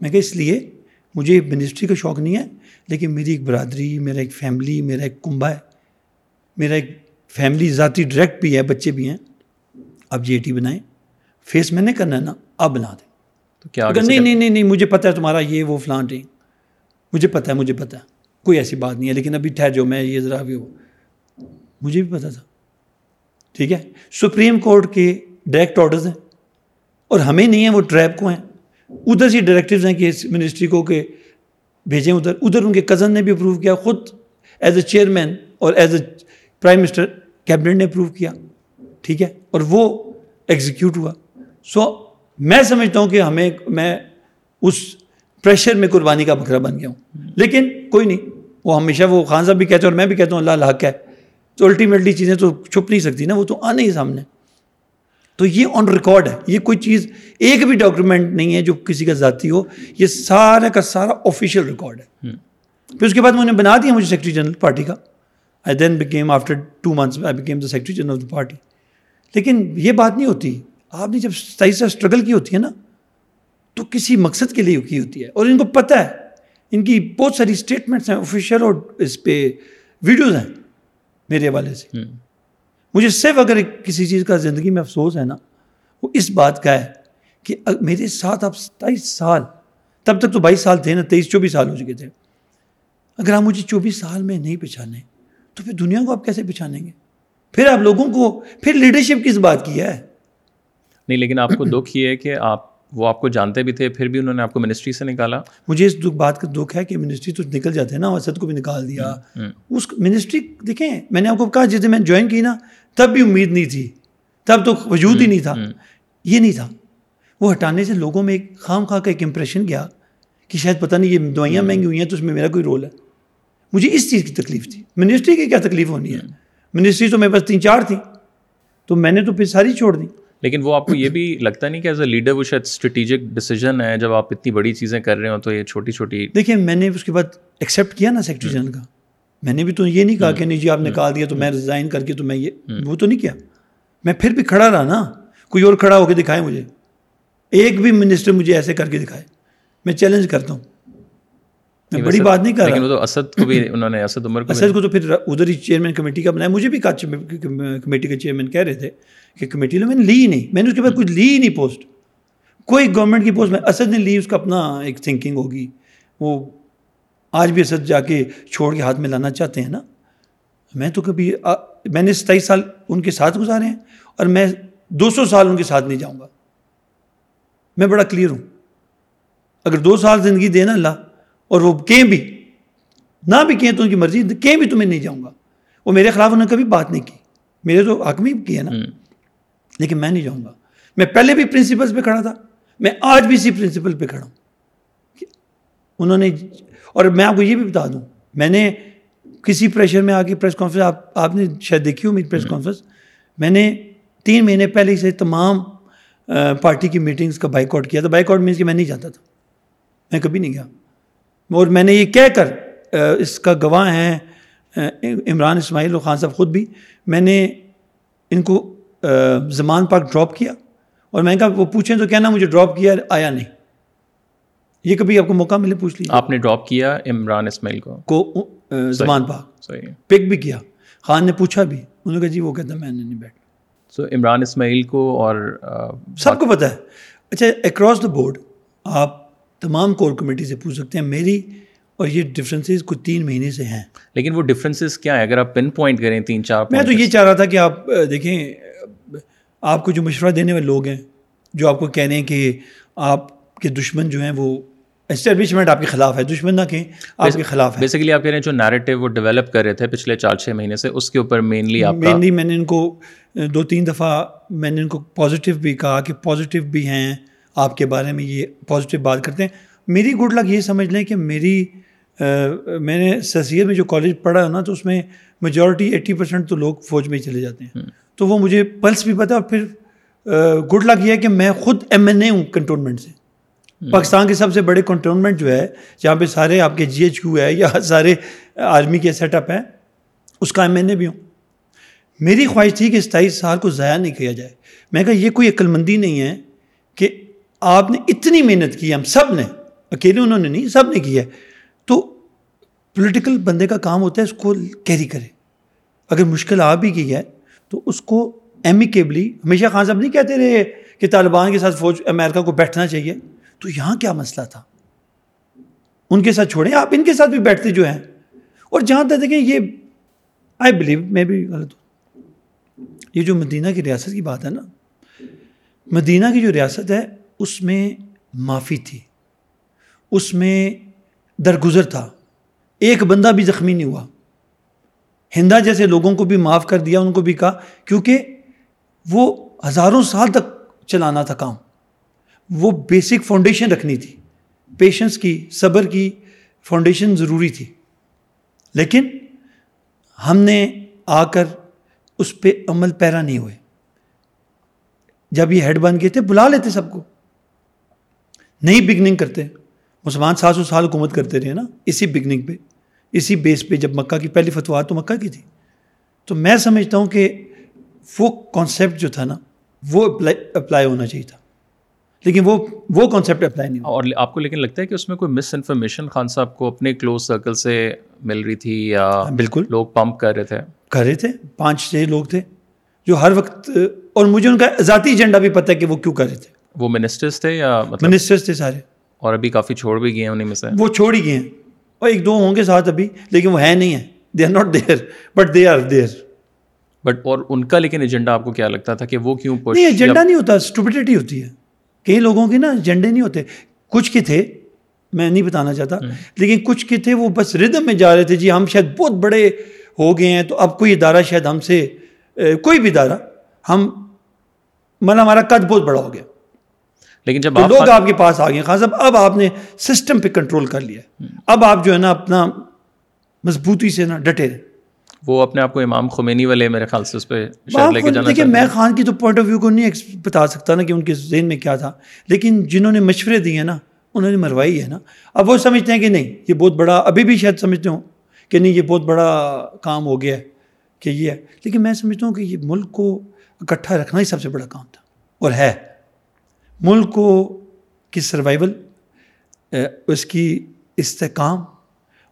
میں کہ اس لیے مجھے منسٹری کا شوق نہیں ہے لیکن میری ایک برادری میرا ایک فیملی میرا ایک کنبا ہے۔ میرا ایک فیملی ذاتی ڈائریکٹ بھی ہے بچے بھی ہیں۔ آپ جی ٹی بنائیں۔ فیس میں نے کرنا ہے نا آپ بنا دیں۔ تو کیا نہیں نہیں نہیں مجھے پتہ ہے تمہارا یہ وہ فلانٹ مجھے پتہ ہے مجھے پتہ ہے۔ کوئی ایسی بات نہیں ہے، لیکن ابھی ٹھہر جو میں یہ ذرا بھی ہو مجھے بھی پتا تھا۔ ٹھیک ہے؟ سپریم کورٹ کے ڈائریکٹ آرڈرز ہیں اور ہمیں نہیں ہیں، وہ ٹریپ کو ہیں۔ ادھر سے ڈائریکٹیوز ہیں کہ اس منسٹری کو کہ بھیجیں ادھر۔ ادھر ان کے کزن نے بھی اپروو کیا، خود ایز اے چیئرمین اور as a prime minister cabinet نے اپروو کیا۔ ٹھیک ہے؟ اور وہ ایگزیکیوٹ ہوا۔ سو میں سمجھتا ہوں کہ ہمیں، میں اس پریشر میں قربانی کا بکرا بن گیا ہوں۔ لیکن کوئی نہیں وہ ہمیشہ وہ خان صاحب بھی کہتے ہیں اور میں بھی کہتا ہوں اللہ الحق ہے۔ تو الٹیمیٹلی چیزیں تو چھپ نہیں سکتی نا وہ تو آنے ہی سامنے۔ تو یہ آن ریکارڈ ہے۔ یہ کوئی چیز ایک بھی ڈاکیومنٹ نہیں ہے جو کسی کا ذاتی ہو۔ یہ سارا کا سارا آفیشیل ریکارڈ ہے۔ پھر اس کے بعد انہیں بنا دیا مجھے سیکرٹری جنرل پارٹی کا۔ I then became after two months I became the secretary general of the party لیکن یہ بات نہیں ہوتی۔ آپ نے جب صحیح سے اسٹرگل کی ہوتی ہے نا تو کسی مقصد کے لیے کی ہوتی ہے اور ان کو پتہ ہے۔ ان کی بہت ساری اسٹیٹمنٹس ہیں آفیشیل اور اس پہ ویڈیوز ہیں میرے حوالے سے۔ مجھے صرف اگر کسی چیز کا زندگی میں افسوس ہے نا وہ اس بات کا ہے کہ میرے ساتھ آپ ستائیس سال تب تک تو بائیس سال تھے نا تیئیس چوبیس سال ہو چکے تھے۔ اگر آپ مجھے چوبیس سال میں نہیں پہچانے تو پھر دنیا کو آپ کیسے پہچانیں گے؟ پھر آپ لوگوں کو پھر لیڈرشپ کس بات کی ہے؟ نہیں لیکن آپ کو دکھ یہ ہے کہ آپ وہ آپ کو جانتے بھی تھے پھر بھی انہوں نے آپ کو منسٹری سے نکالا۔ مجھے اس دکھ بات کا دکھ ہے کہ منسٹری تو نکل جاتے ہیں نا اسد کو بھی نکال دیا۔ اس منسٹری دیکھیں میں نے آپ کو کہا جس دن میں جوائن کی نا تب بھی امید نہیں تھی۔ تب تو وجود ہی نہیں تھا۔ یہ نہیں تھا۔ وہ ہٹانے سے لوگوں میں ایک خام خواہ کا ایک امپریشن گیا کہ شاید پتہ نہیں یہ دوائیاں مہنگی ہوئی ہیں تو اس میں میرا کوئی رول ہے۔ مجھے اس چیز کی تکلیف تھی۔ منسٹری کی کیا تکلیف ہونی ہے؟ منسٹری تو میرے پاس تین چار تھیں۔ تو میں نے تو پھر ساری چھوڑ دی۔ لیکن وہ آپ کو یہ بھی لگتا نہیں کہ ایز اے لیڈر وہ شاید اسٹریٹجک ڈیسیجن ہے جب آپ اتنی بڑی چیزیں کر رہے ہو تو یہ چھوٹی چھوٹی دیکھیں میں نے اس کے بعد ایکسیپٹ کیا نا سیکرٹری جنرل کا۔ میں نے بھی تو یہ نہیں کہا کہ نہیں جی آپ نکال دیا تو میں ریزائن کر کے تو میں یہ وہ تو نہیں کیا۔ میں پھر بھی کھڑا رہا نا۔ کوئی اور کھڑا ہو کے دکھائے مجھے۔ ایک بھی منسٹر مجھے ایسے کر کے دکھائے۔ میں چیلنج کرتا ہوں۔ میں بڑی بات نہیں کر رہا۔ تو اسد کو بھی انہوں نے اسد عمر کو اسد کو تو پھر ادھر ہی چیئرمین کمیٹی کا بنایا مجھے بھی کمیٹی کا چیئرمین کہہ رہے تھے کہ کمیٹی میں نے لی ہی نہیں۔ میں نے اس کے بعد کچھ لی ہی نہیں پوسٹ کوئی گورنمنٹ کی پوسٹ میں اسد نے لی اس کا اپنا ایک تھنکنگ ہوگی۔ وہ آج بھی اسد جا کے چھوڑ کے ہاتھ میں لانا چاہتے ہیں نا۔ میں تو کبھی میں نے ستائیس سال ان کے ساتھ گزارے ہیں اور میں دو سو سال ان کے ساتھ نہیں جاؤں گا۔ میں بڑا کلیئر ہوں۔ اگر دو سال زندگی دینا اللہ اور وہ کہیں بھی نہ بھی کہیں تو ان کی مرضی کہیں بھی تمہیں نہیں جاؤں گا۔ وہ میرے خلاف انہوں نے کبھی بات نہیں کی۔ میرے تو حق میں کیا نا۔ لیکن میں نہیں جاؤں گا۔ میں پہلے بھی پرنسپل پہ کھڑا تھا۔ میں آج بھی اسی پرنسپل پہ کھڑا ہوں۔ انہوں نے اور میں آپ کو یہ بھی بتا دوں۔ میں نے کسی پریشر میں آ کے پریس کانفرنس آپ آپ نے شاید دیکھی ہو میری پریس کانفرنس میں نے تین مہینے پہلے سے تمام پارٹی کی میٹنگس کا بائک آؤٹ کیا تھا۔ بائک آؤٹ مینس کہ میں نہیں جاتا تھا۔ میں کبھی نہیں گیا۔ اور میں نے یہ کہہ کر اس کا گواہ ہیں عمران اسماعیل اور خان صاحب خود بھی میں نے ان کو زمان پاک ڈراپ کیا اور میں نے کہا وہ پوچھیں تو کہنا مجھے ڈراپ کیا آیا نہیں۔ یہ کبھی آپ کو موقع ملے پوچھ لیجیے آپ نے ڈراپ کیا عمران اسماعیل کو؟ کو زمان پاک صحیح پک بھی کیا۔ خان نے پوچھا بھی انہوں نے کہا جی وہ کہتا میں نے نہیں بیٹھ سو عمران اسماعیل کو اور سب کو پتہ ہے۔ اچھا اکراس دا بورڈ آپ تمام کور کمیٹی سے پوچھ سکتے ہیں میری اور یہ ڈفرینسز کچھ تین مہینے سے ہیں۔ لیکن وہ ڈفرینسز کیا ہیں؟ اگر آپ پن پوائنٹ کریں تین چار میں تو یہ چاہ رہا تھا کہ آپ دیکھیں آپ کو جو مشورہ دینے والے لوگ ہیں جو آپ کو کہہ رہے ہیں کہ آپ کے دشمن جو ہیں وہ اسٹیبلشمنٹ آپ کے خلاف ہے۔ دشمن نہ کہیں آپ کے خلاف ہے۔ بیسیکلی آپ کہہ رہے ہیں جو نیریٹو وہ ڈیولپ کر رہے تھے پچھلے چار چھ مہینے سے اس کے اوپر مینلی آپ مینلی میں نے ان کو دو تین دفعہ میں نے ان کو پازیٹیو بھی کہا کہ پازیٹیو بھی ہیں۔ آپ کے بارے میں یہ پازیٹیو بات کرتے ہیں۔ میری گڈ لک یہ سمجھ لیں کہ میری میں نے سسیر میں جو کالج پڑھا ہے نا تو اس میں میجورٹی ایٹی پرسینٹ تو لوگ فوج میں ہی چلے جاتے ہیں۔ تو وہ مجھے پلس بھی پتہ اور پھر گڈ لک یہ ہے کہ میں خود ایم این اے ہوں کنٹونمنٹ سے۔ پاکستان کے سب سے بڑے کنٹونمنٹ جو ہے جہاں پہ سارے آپ کے جی ایچ کیو ہے یا سارے آرمی کے سیٹ اپ ہیں اس کا ایم این اے بھی ہوں۔ میری خواہش تھی کہ ستائیس سال کو ضائع نہیں کیا جائے۔ میں کہا یہ کوئی عقل مندی نہیں ہے۔ آپ نے اتنی محنت کی، ہم سب نے، اکیلے انہوں نے نہیں، سب نے کی ہے۔ تو پولیٹیکل بندے کا کام ہوتا ہے اس کو کیری کرے۔ اگر مشکل آ بھی گئی ہے تو اس کو ایمیکیبلی ہمیشہ خان صاحب نہیں کہتے رہے کہ طالبان کے ساتھ فوج، امریکہ کو بیٹھنا چاہیے۔ تو یہاں کیا مسئلہ تھا؟ ان کے ساتھ چھوڑیں۔ آپ ان کے ساتھ بھی بیٹھتے جو ہیں۔ اور جہاں تک دیکھیں، یہ آئی بلیو میں بھی غلط ہوں۔ یہ جو مدینہ کی ریاست کی بات ہے نا، مدینہ کی جو ریاست ہے اس میں معافی تھی۔ اس میں درگزر تھا۔ ایک بندہ بھی زخمی نہیں ہوا۔ ہندا جیسے لوگوں کو بھی معاف کر دیا، ان کو بھی کہا، کیونکہ وہ ہزاروں سال تک چلانا تھا کام۔ وہ بیسک فاؤنڈیشن رکھنی تھی۔ پیشنس کی، صبر کی فاؤنڈیشن ضروری تھی۔ لیکن ہم نے آ کر اس پہ عمل پیرا نہیں ہوئے۔ جب یہ ہیڈ بن گئے تھے، بلا لیتے سب کو۔ نئی بگننگ کرتے۔ مسلمان سات سو سال حکومت کرتے رہے نا اسی بگننگ پہ اسی بیس پہ جب مکہ کی پہلی فتوار تو مکہ کی تھی۔ تو میں سمجھتا ہوں کہ وہ کانسیپٹ جو تھا نا وہ اپلائی ہونا چاہیے تھا۔ لیکن وہ وہ کانسیپٹ اپلائی نہیں اور آپ کو لیکن لگتا ہے کہ اس میں کوئی مس انفارمیشن خان صاحب کو اپنے کلوز سرکل سے مل رہی تھی یا ہاں، بالکل۔ لوگ پمپ کر رہے تھے؟ کر رہے تھے۔ پانچ چھ لوگ تھے جو ہر وقت اور مجھے ان کا ذاتی ایجنڈا بھی پتہ ہے کہ وہ کیوں کر رہے تھے۔ وہ منسٹرس تھے یا مطلب منسٹرس تھے سارے۔ اور ابھی کافی چھوڑ بھی گئے ہیں انہیں میں سے؟ وہ چھوڑ ہی گئے ہیں۔ اور ایک دو ہوں گے ساتھ ابھی لیکن وہ ہے نہیں ہیں۔ They are not there but they are there but اور ان کا لیکن ایجنڈا آپ کو کیا لگتا تھا کہ وہ کیوں نہیں ایجنڈا نہیں ہوتا اسٹوپٹیٹی ہوتی ہے۔ کئی لوگوں کے نا ایجنڈے نہیں ہوتے۔ کچھ کے تھے میں نہیں بتانا چاہتا۔ لیکن کچھ کے تھے وہ بس ردم میں جا رہے تھے۔ جی ہم شاید بہت بڑے ہو گئے ہیں تو اب کوئی ادارہ شاید ہم سے کوئی بھی ادارہ ہم مطلب ہمارا قد بہت بڑا ہو گیا۔ لیکن جب لوگ آپ کے پاس آ گئے خاص صاحب اب آپ نے سسٹم پہ کنٹرول کر لیا۔ اب آپ جو ہے نا اپنا مضبوطی سے نا ڈٹے۔ رہے وہ اپنے آپ کو امام خمینی والے میرے خیال سے اس پہ لے کے جانا دیکھیے میں خان کی تو پوائنٹ آف ویو کو نہیں بتا سکتا نا کہ ان کے ذہن میں کیا تھا لیکن جنہوں نے مشورے دیے ہیں نا انہوں نے مروائی ہے نا۔ اب وہ سمجھتے ہیں کہ نہیں یہ بہت بڑا ابھی بھی شاید سمجھتے ہوں کہ نہیں یہ بہت بڑا کام ہو گیا ہے کہ یہ ہے۔ لیکن میں سمجھتا ہوں کہ یہ ملک کو اکٹھا رکھنا ہی سب سے بڑا کام تھا اور ہے۔ ملک کو کی سروائیول اس کی استحکام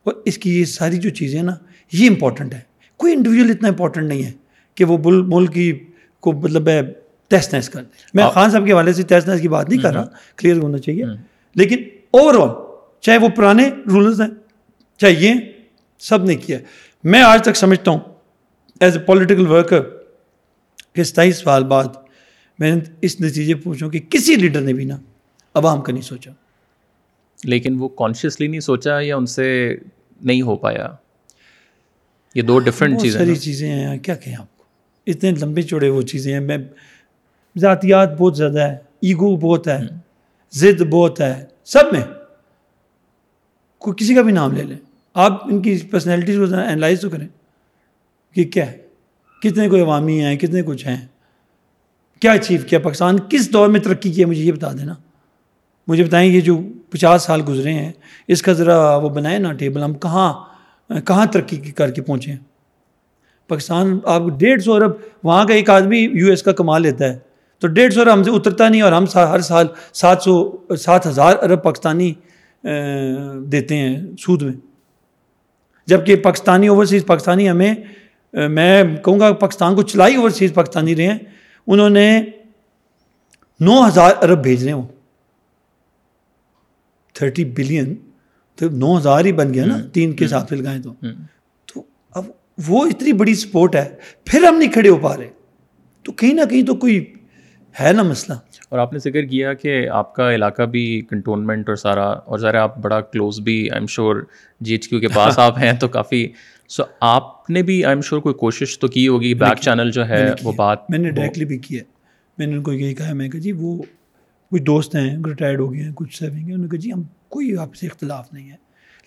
اور اس کی یہ ساری جو چیزیں نا یہ امپورٹنٹ ہے کوئی انڈیویجول اتنا امپورٹنٹ نہیں ہے کہ وہ ملک کی کو مطلب ہے تیس نیس کر میں خان صاحب کے حوالے سے تیس نیس کی بات نہیں کر رہا کلیئر ہونا چاہیے۔ لیکن اوور آل چاہے وہ پرانے رولرز ہیں چاہے یہ سب نے کیا۔ میں آج تک سمجھتا ہوں ایز اے پولیٹیکل ورکر کہ ستائیس سال بعد میں اس نتیجے پوچھوں کہ کسی لیڈر نے بھی نا عوام کا نہیں سوچا۔ لیکن وہ کانشیسلی نہیں سوچا یا ان سے نہیں ہو پایا؟ یہ دو ڈفرینٹ چیزیں ساری چیزیں ہیں۔ کیا کہیں آپ کو؟ اتنے لمبے چوڑے وہ چیزیں ہیں۔ میں ذاتیات بہت زیادہ ہے ایگو بہت ہے ضد بہت ہے سب میں۔ کوئی کسی کا بھی نام لے لیں آپ ان کی پرسنالٹیز کو انالائز تو کریں کہ کیا ہے؟ کتنے کوئی عوامی ہیں کتنے کچھ ہیں؟ کیا اچیو کیا؟ پاکستان کس دور میں ترقی کیا مجھے یہ بتا دینا۔ مجھے بتائیں یہ جو پچاس سال گزرے ہیں، اس کا ذرا وہ بنائے نا ٹیبل ہم کہاں کہاں ترقی کر کے پہنچے ہیں؟ پاکستان، آپ ڈیڑھ سو ارب، وہاں کا ایک آدمی یو ایس کا کما لیتا ہے۔ تو ڈیڑھ سو ارب ہم سے اترتا نہیں، اور ہم ہر سال سات سو سات ہزار ارب پاکستانی دیتے ہیں سود میں۔ جبکہ پاکستانی اوورسیز پاکستانی ہمیں میں کہوں گا پاکستان کو چلائی اوورسیز پاکستانی رہے ہیں۔ انہوں نے نو ہزار ارب بھیج رہے ہیں وہ تھرٹی بلین تو نو ہزار ہی بن گیا نا تین کے سے لگائیں تو۔ تو اب وہ اتنی بڑی سپورٹ ہے پھر ہم نہیں کھڑے ہو پا رہے۔ تو کہیں نہ کہیں تو کوئی ہے نا مسئلہ۔ اور آپ نے ذکر کیا کہ آپ کا علاقہ بھی کنٹونمنٹ اور سارا اور ذرا آپ بڑا کلوز بھی I am sure G H Q کے پاس آپ ہیں تو کافی سو آپ نے بھی آئی ایم شیور کوئی کوشش تو کی ہوگی بیک چینل جو ہے وہ بات میں نے ڈائریکٹلی بھی کیا میں نے ان کو یہی کہا میں کہ جی وہ کچھ دوست ہیں ریٹائرڈ ہو گئے ہیں کچھ سیونگ ہیں انہوں نے کہا جی ہم کوئی آپ سے اختلاف نہیں ہے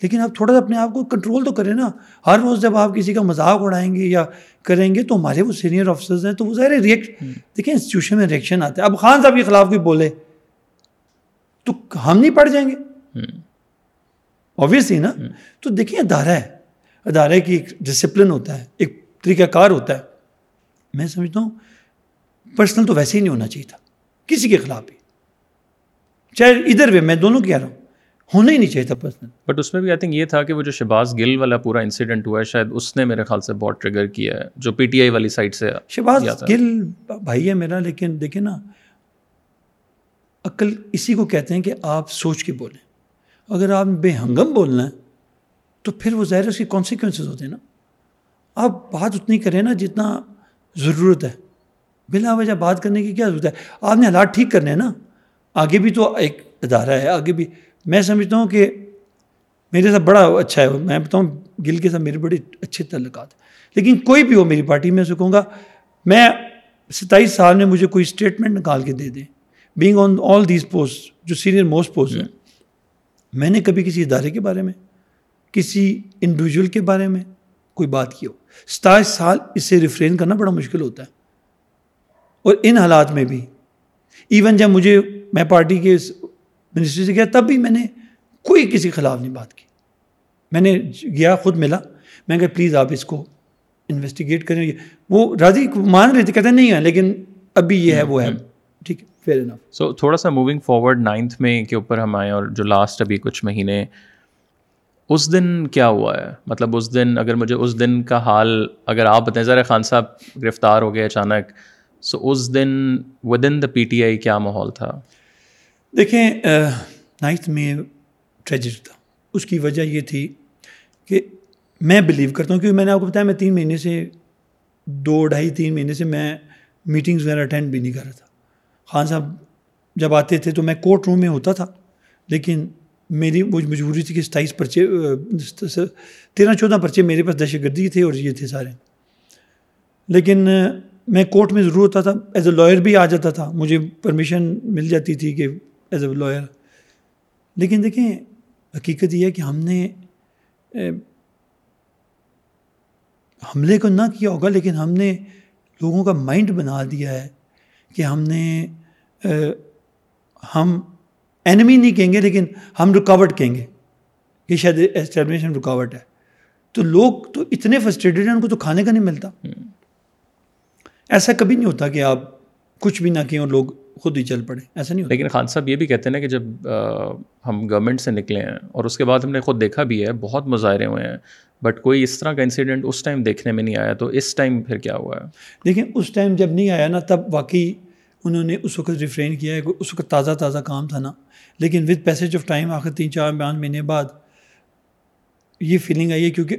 لیکن آپ تھوڑا سا اپنے آپ کو کنٹرول تو کریں نا ہر روز جب آپ کسی کا مذاق اڑائیں گے یا کریں گے تو ہمارے وہ سینئر آفیسرز ہیں تو وہ ظاہر ریئیکٹ دیکھیں انسٹیٹیوشن میں ریئیکشن آتا ہے اب خان صاحب کے خلاف کوئی بولے تو ہم نہیں پڑھ جائیں گے اوبیسلی نا تو دیکھیں ادارہ ہے ادارے کی ایک ڈسپلن ہوتا ہے ایک طریقہ کار ہوتا ہے۔ میں سمجھتا ہوں پرسنل تو ویسے ہی نہیں ہونا چاہیے تھا کسی کے خلاف بھی۔ چاہے ادھر وے میں دونوں کہہ رہا ہوں ہونا ہی نہیں چاہیے تھا پرسنل بٹ اس میں بھی آئی تھنک یہ تھا کہ وہ جو شہباز گل والا پورا انسیڈنٹ ہوا ہے شاید اس نے میرے خیال سے بہت ٹریگر کیا ہے جو پی ٹی آئی والی سائڈ سے شہباز گل بھائی ہے میرا لیکن دیکھیں نا عقل اسی کو کہتے ہیں کہ آپ سوچ کے بولیں۔ اگر آپ بے ہنگم بولنا ہے تو پھر وہ ظاہر اس کی کانسیکوینسز ہوتے ہیں نا۔ آپ بات اتنی کریں نا جتنا ضرورت ہے۔ بلا وجہ بات کرنے کی کیا ضرورت ہے؟ آپ نے حالات ٹھیک کرنے ہیں نا۔ آگے بھی تو ایک ادارہ ہے آگے بھی۔ میں سمجھتا ہوں کہ میرے ساتھ بڑا اچھا ہے۔ میں بتاؤں گل کے ساتھ میرے بڑے اچھے تعلقات ہیں۔ لیکن کوئی بھی ہو میری پارٹی میں اسے کہوں گا۔ میں ستائیس سال میں مجھے کوئی اسٹیٹمنٹ نکال کے دے دیں۔ Being on all these post جو سینئر موسٹ پوسٹ ہیں۔ میں نے کبھی کسی ادارے کے بارے میں کسی انڈیویجول کے بارے میں کوئی بات کی ہو۔ ستائیس سال اس سے ریفرین کرنا بڑا مشکل ہوتا ہے۔ اور ان حالات میں بھی۔ ایون جب مجھے میں پارٹی کے منسٹری سے گیا تب بھی میں نے کوئی کسی خلاف نہیں بات کی۔ میں نے گیا خود ملا۔ میں کہ پلیز آپ اس کو انویسٹیگیٹ کریں۔ وہ راضی مان رہے تھے کہتے ہیں نہیں ہے لیکن ابھی یہ ہے وہ ہے۔ ٹھیک ہے فیئر انف سو تھوڑا سا موونگ فارورڈ نائنتھ میں کے اوپر ہم آئے اور جو لاسٹ ابھی کچھ مہینے اس دن کیا ہوا ہے؟ مطلب اس دن اگر مجھے اس دن کا حال، اگر آپ بتائیں ذرا خان صاحب گرفتار ہو گئے اچانک، سو اس دن with in the P T I کیا ماحول تھا؟ دیکھیں نائنتھ میں ٹریجڈ تھا۔ اس کی وجہ یہ تھی کہ میں بلیو کرتا ہوں، کیونکہ میں نے آپ کو بتایا، میں تین مہینے سے، دو ڈھائی تین مہینے سے میں میٹنگز وغیرہ اٹینڈ بھی نہیں کر رہا تھا۔ خان صاحب جب آتے تھے تو میں کورٹ روم میں ہوتا تھا، لیکن میری وہ مجبوری تھی کہ ستائیس پرچے تیرہ چودہ پرچے میرے پاس دہشت گردی تھے اور یہ تھے سارے۔ لیکن میں کورٹ میں ضرور ہوتا تھا۔ ایز اے لائر بھی آ جاتا تھا۔ مجھے پرمیشن مل جاتی تھی کہ ایز اے لائر لیکن دیکھیں، حقیقت یہ ہے کہ ہم نے حملے کو نہ کیا ہوگا، لیکن ہم نے لوگوں کا مائنڈ بنا دیا ہے کہ ہم نے ہم اینمی نہیں کہیں گے لیکن ہم رکاوٹ کہیں گے کہ شاید اسٹیبلشن رکاوٹ ہے۔ تو لوگ تو اتنے فرسٹریٹڈ ہیں ان کو تو کھانے کا نہیں ملتا۔ ایسا کبھی نہیں ہوتا کہ آپ کچھ بھی نہ کہیں اور لوگ خود ہی چل پڑے۔ ایسا نہیں ہوتا۔ لیکن خان صاحب یہ بھی کہتے ہیں نا کہ جب ہم گورنمنٹ سے نکلے ہیں اور اس کے بعد ہم نے خود دیکھا بھی ہے بہت مظاہرے ہوئے ہیں بٹ کوئی اس طرح کا انسیڈنٹ اس ٹائم دیکھنے میں نہیں آیا تو اس ٹائم پھر کیا ہوا ہے؟ دیکھیں اس ٹائم جب نہیں آیا نا تب واقعی انہوں نے اس وقت ریفرین کیا ہے اس وقت تازہ تازہ کام تھا نا۔ لیکن ود پیسج آف ٹائم آخر تین چار پانچ مہینے بعد یہ فیلنگ آئی ہے کیونکہ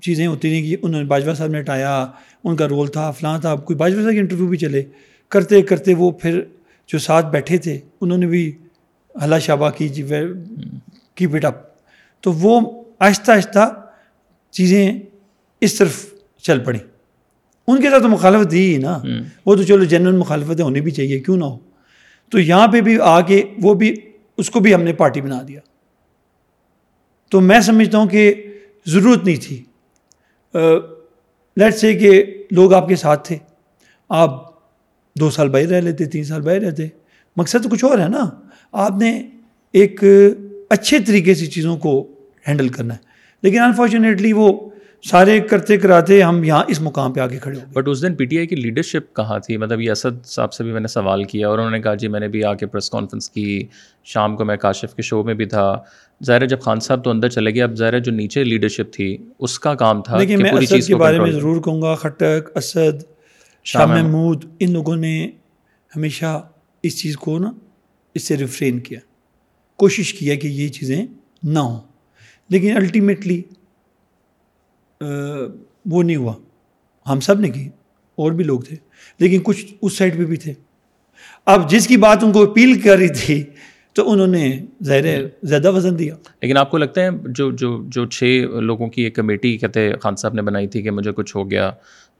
چیزیں ہوتی رہیں کہ انہوں نے باجوہ صاحب نے ہٹایا، ان کا رول تھا، فلاں تھا، کوئی باجوہ صاحب کے انٹرویو بھی چلے۔ کرتے کرتے وہ پھر جو ساتھ بیٹھے تھے، انہوں نے بھی اللہ شابہ کی جی کی بیٹ اپ تو وہ آہستہ آہستہ چیزیں اس طرف چل پڑیں۔ ان کے ساتھ تو مخالفت دی ہی نا وہ تو چلو جنرل مخالفتیں ہونی بھی چاہیے کیوں نہ ہو۔ تو یہاں پہ بھی آ کے وہ بھی اس کو بھی ہم نے پارٹی بنا دیا۔ تو میں سمجھتا ہوں کہ ضرورت نہیں تھی۔ لیٹ سے کہ لوگ آپ کے ساتھ تھے۔ آپ دو سال باہر رہ لیتے تین سال باہر رہتے۔ مقصد تو کچھ اور ہے نا۔ آپ نے ایک اچھے طریقے سے چیزوں کو ہینڈل کرنا ہے۔ لیکن انفارچونیٹلی وہ سارے کرتے کراتے ہم یہاں اس مقام پہ آگے کھڑے ہو but us then P T آئی کی لیڈرشپ کہاں تھی؟ مطلب یہ اسد صاحب سے بھی میں نے سوال کیا اور انہوں نے کہا جی میں نے بھی آ کے پریس کانفرنس کی شام کو میں کاشف کے شو میں بھی تھا۔ ظاہر جب خان صاحب تو اندر چلے گئے اب ظاہر جو نیچے لیڈرشپ تھی اس کا کام تھا لیکن میں اسد کے بارے میں ضرور کہوں گا۔ خٹک اسد شاہ محمود۔ ان لوگوں نے ہمیشہ اس چیز کو نا اس سے ریفرین کیا۔ کوشش کیا کہ یہ چیزیں نہ ہوں۔ لیکن الٹیمیٹلی وہ نہیں ہوا۔ ہم سب نے کی، اور بھی لوگ تھے۔ لیکن کچھ اس سائڈ پہ بھی تھے۔ اب جس کی بات ان کو اپیل کر رہی تھی، تو انہوں نے ظاہر زیادہ وزن دیا۔ لیکن آپ کو لگتا ہے جو جو جو چھ لوگوں کی ایک کمیٹی، کہتے خان صاحب نے بنائی تھی کہ مجھے کچھ ہو گیا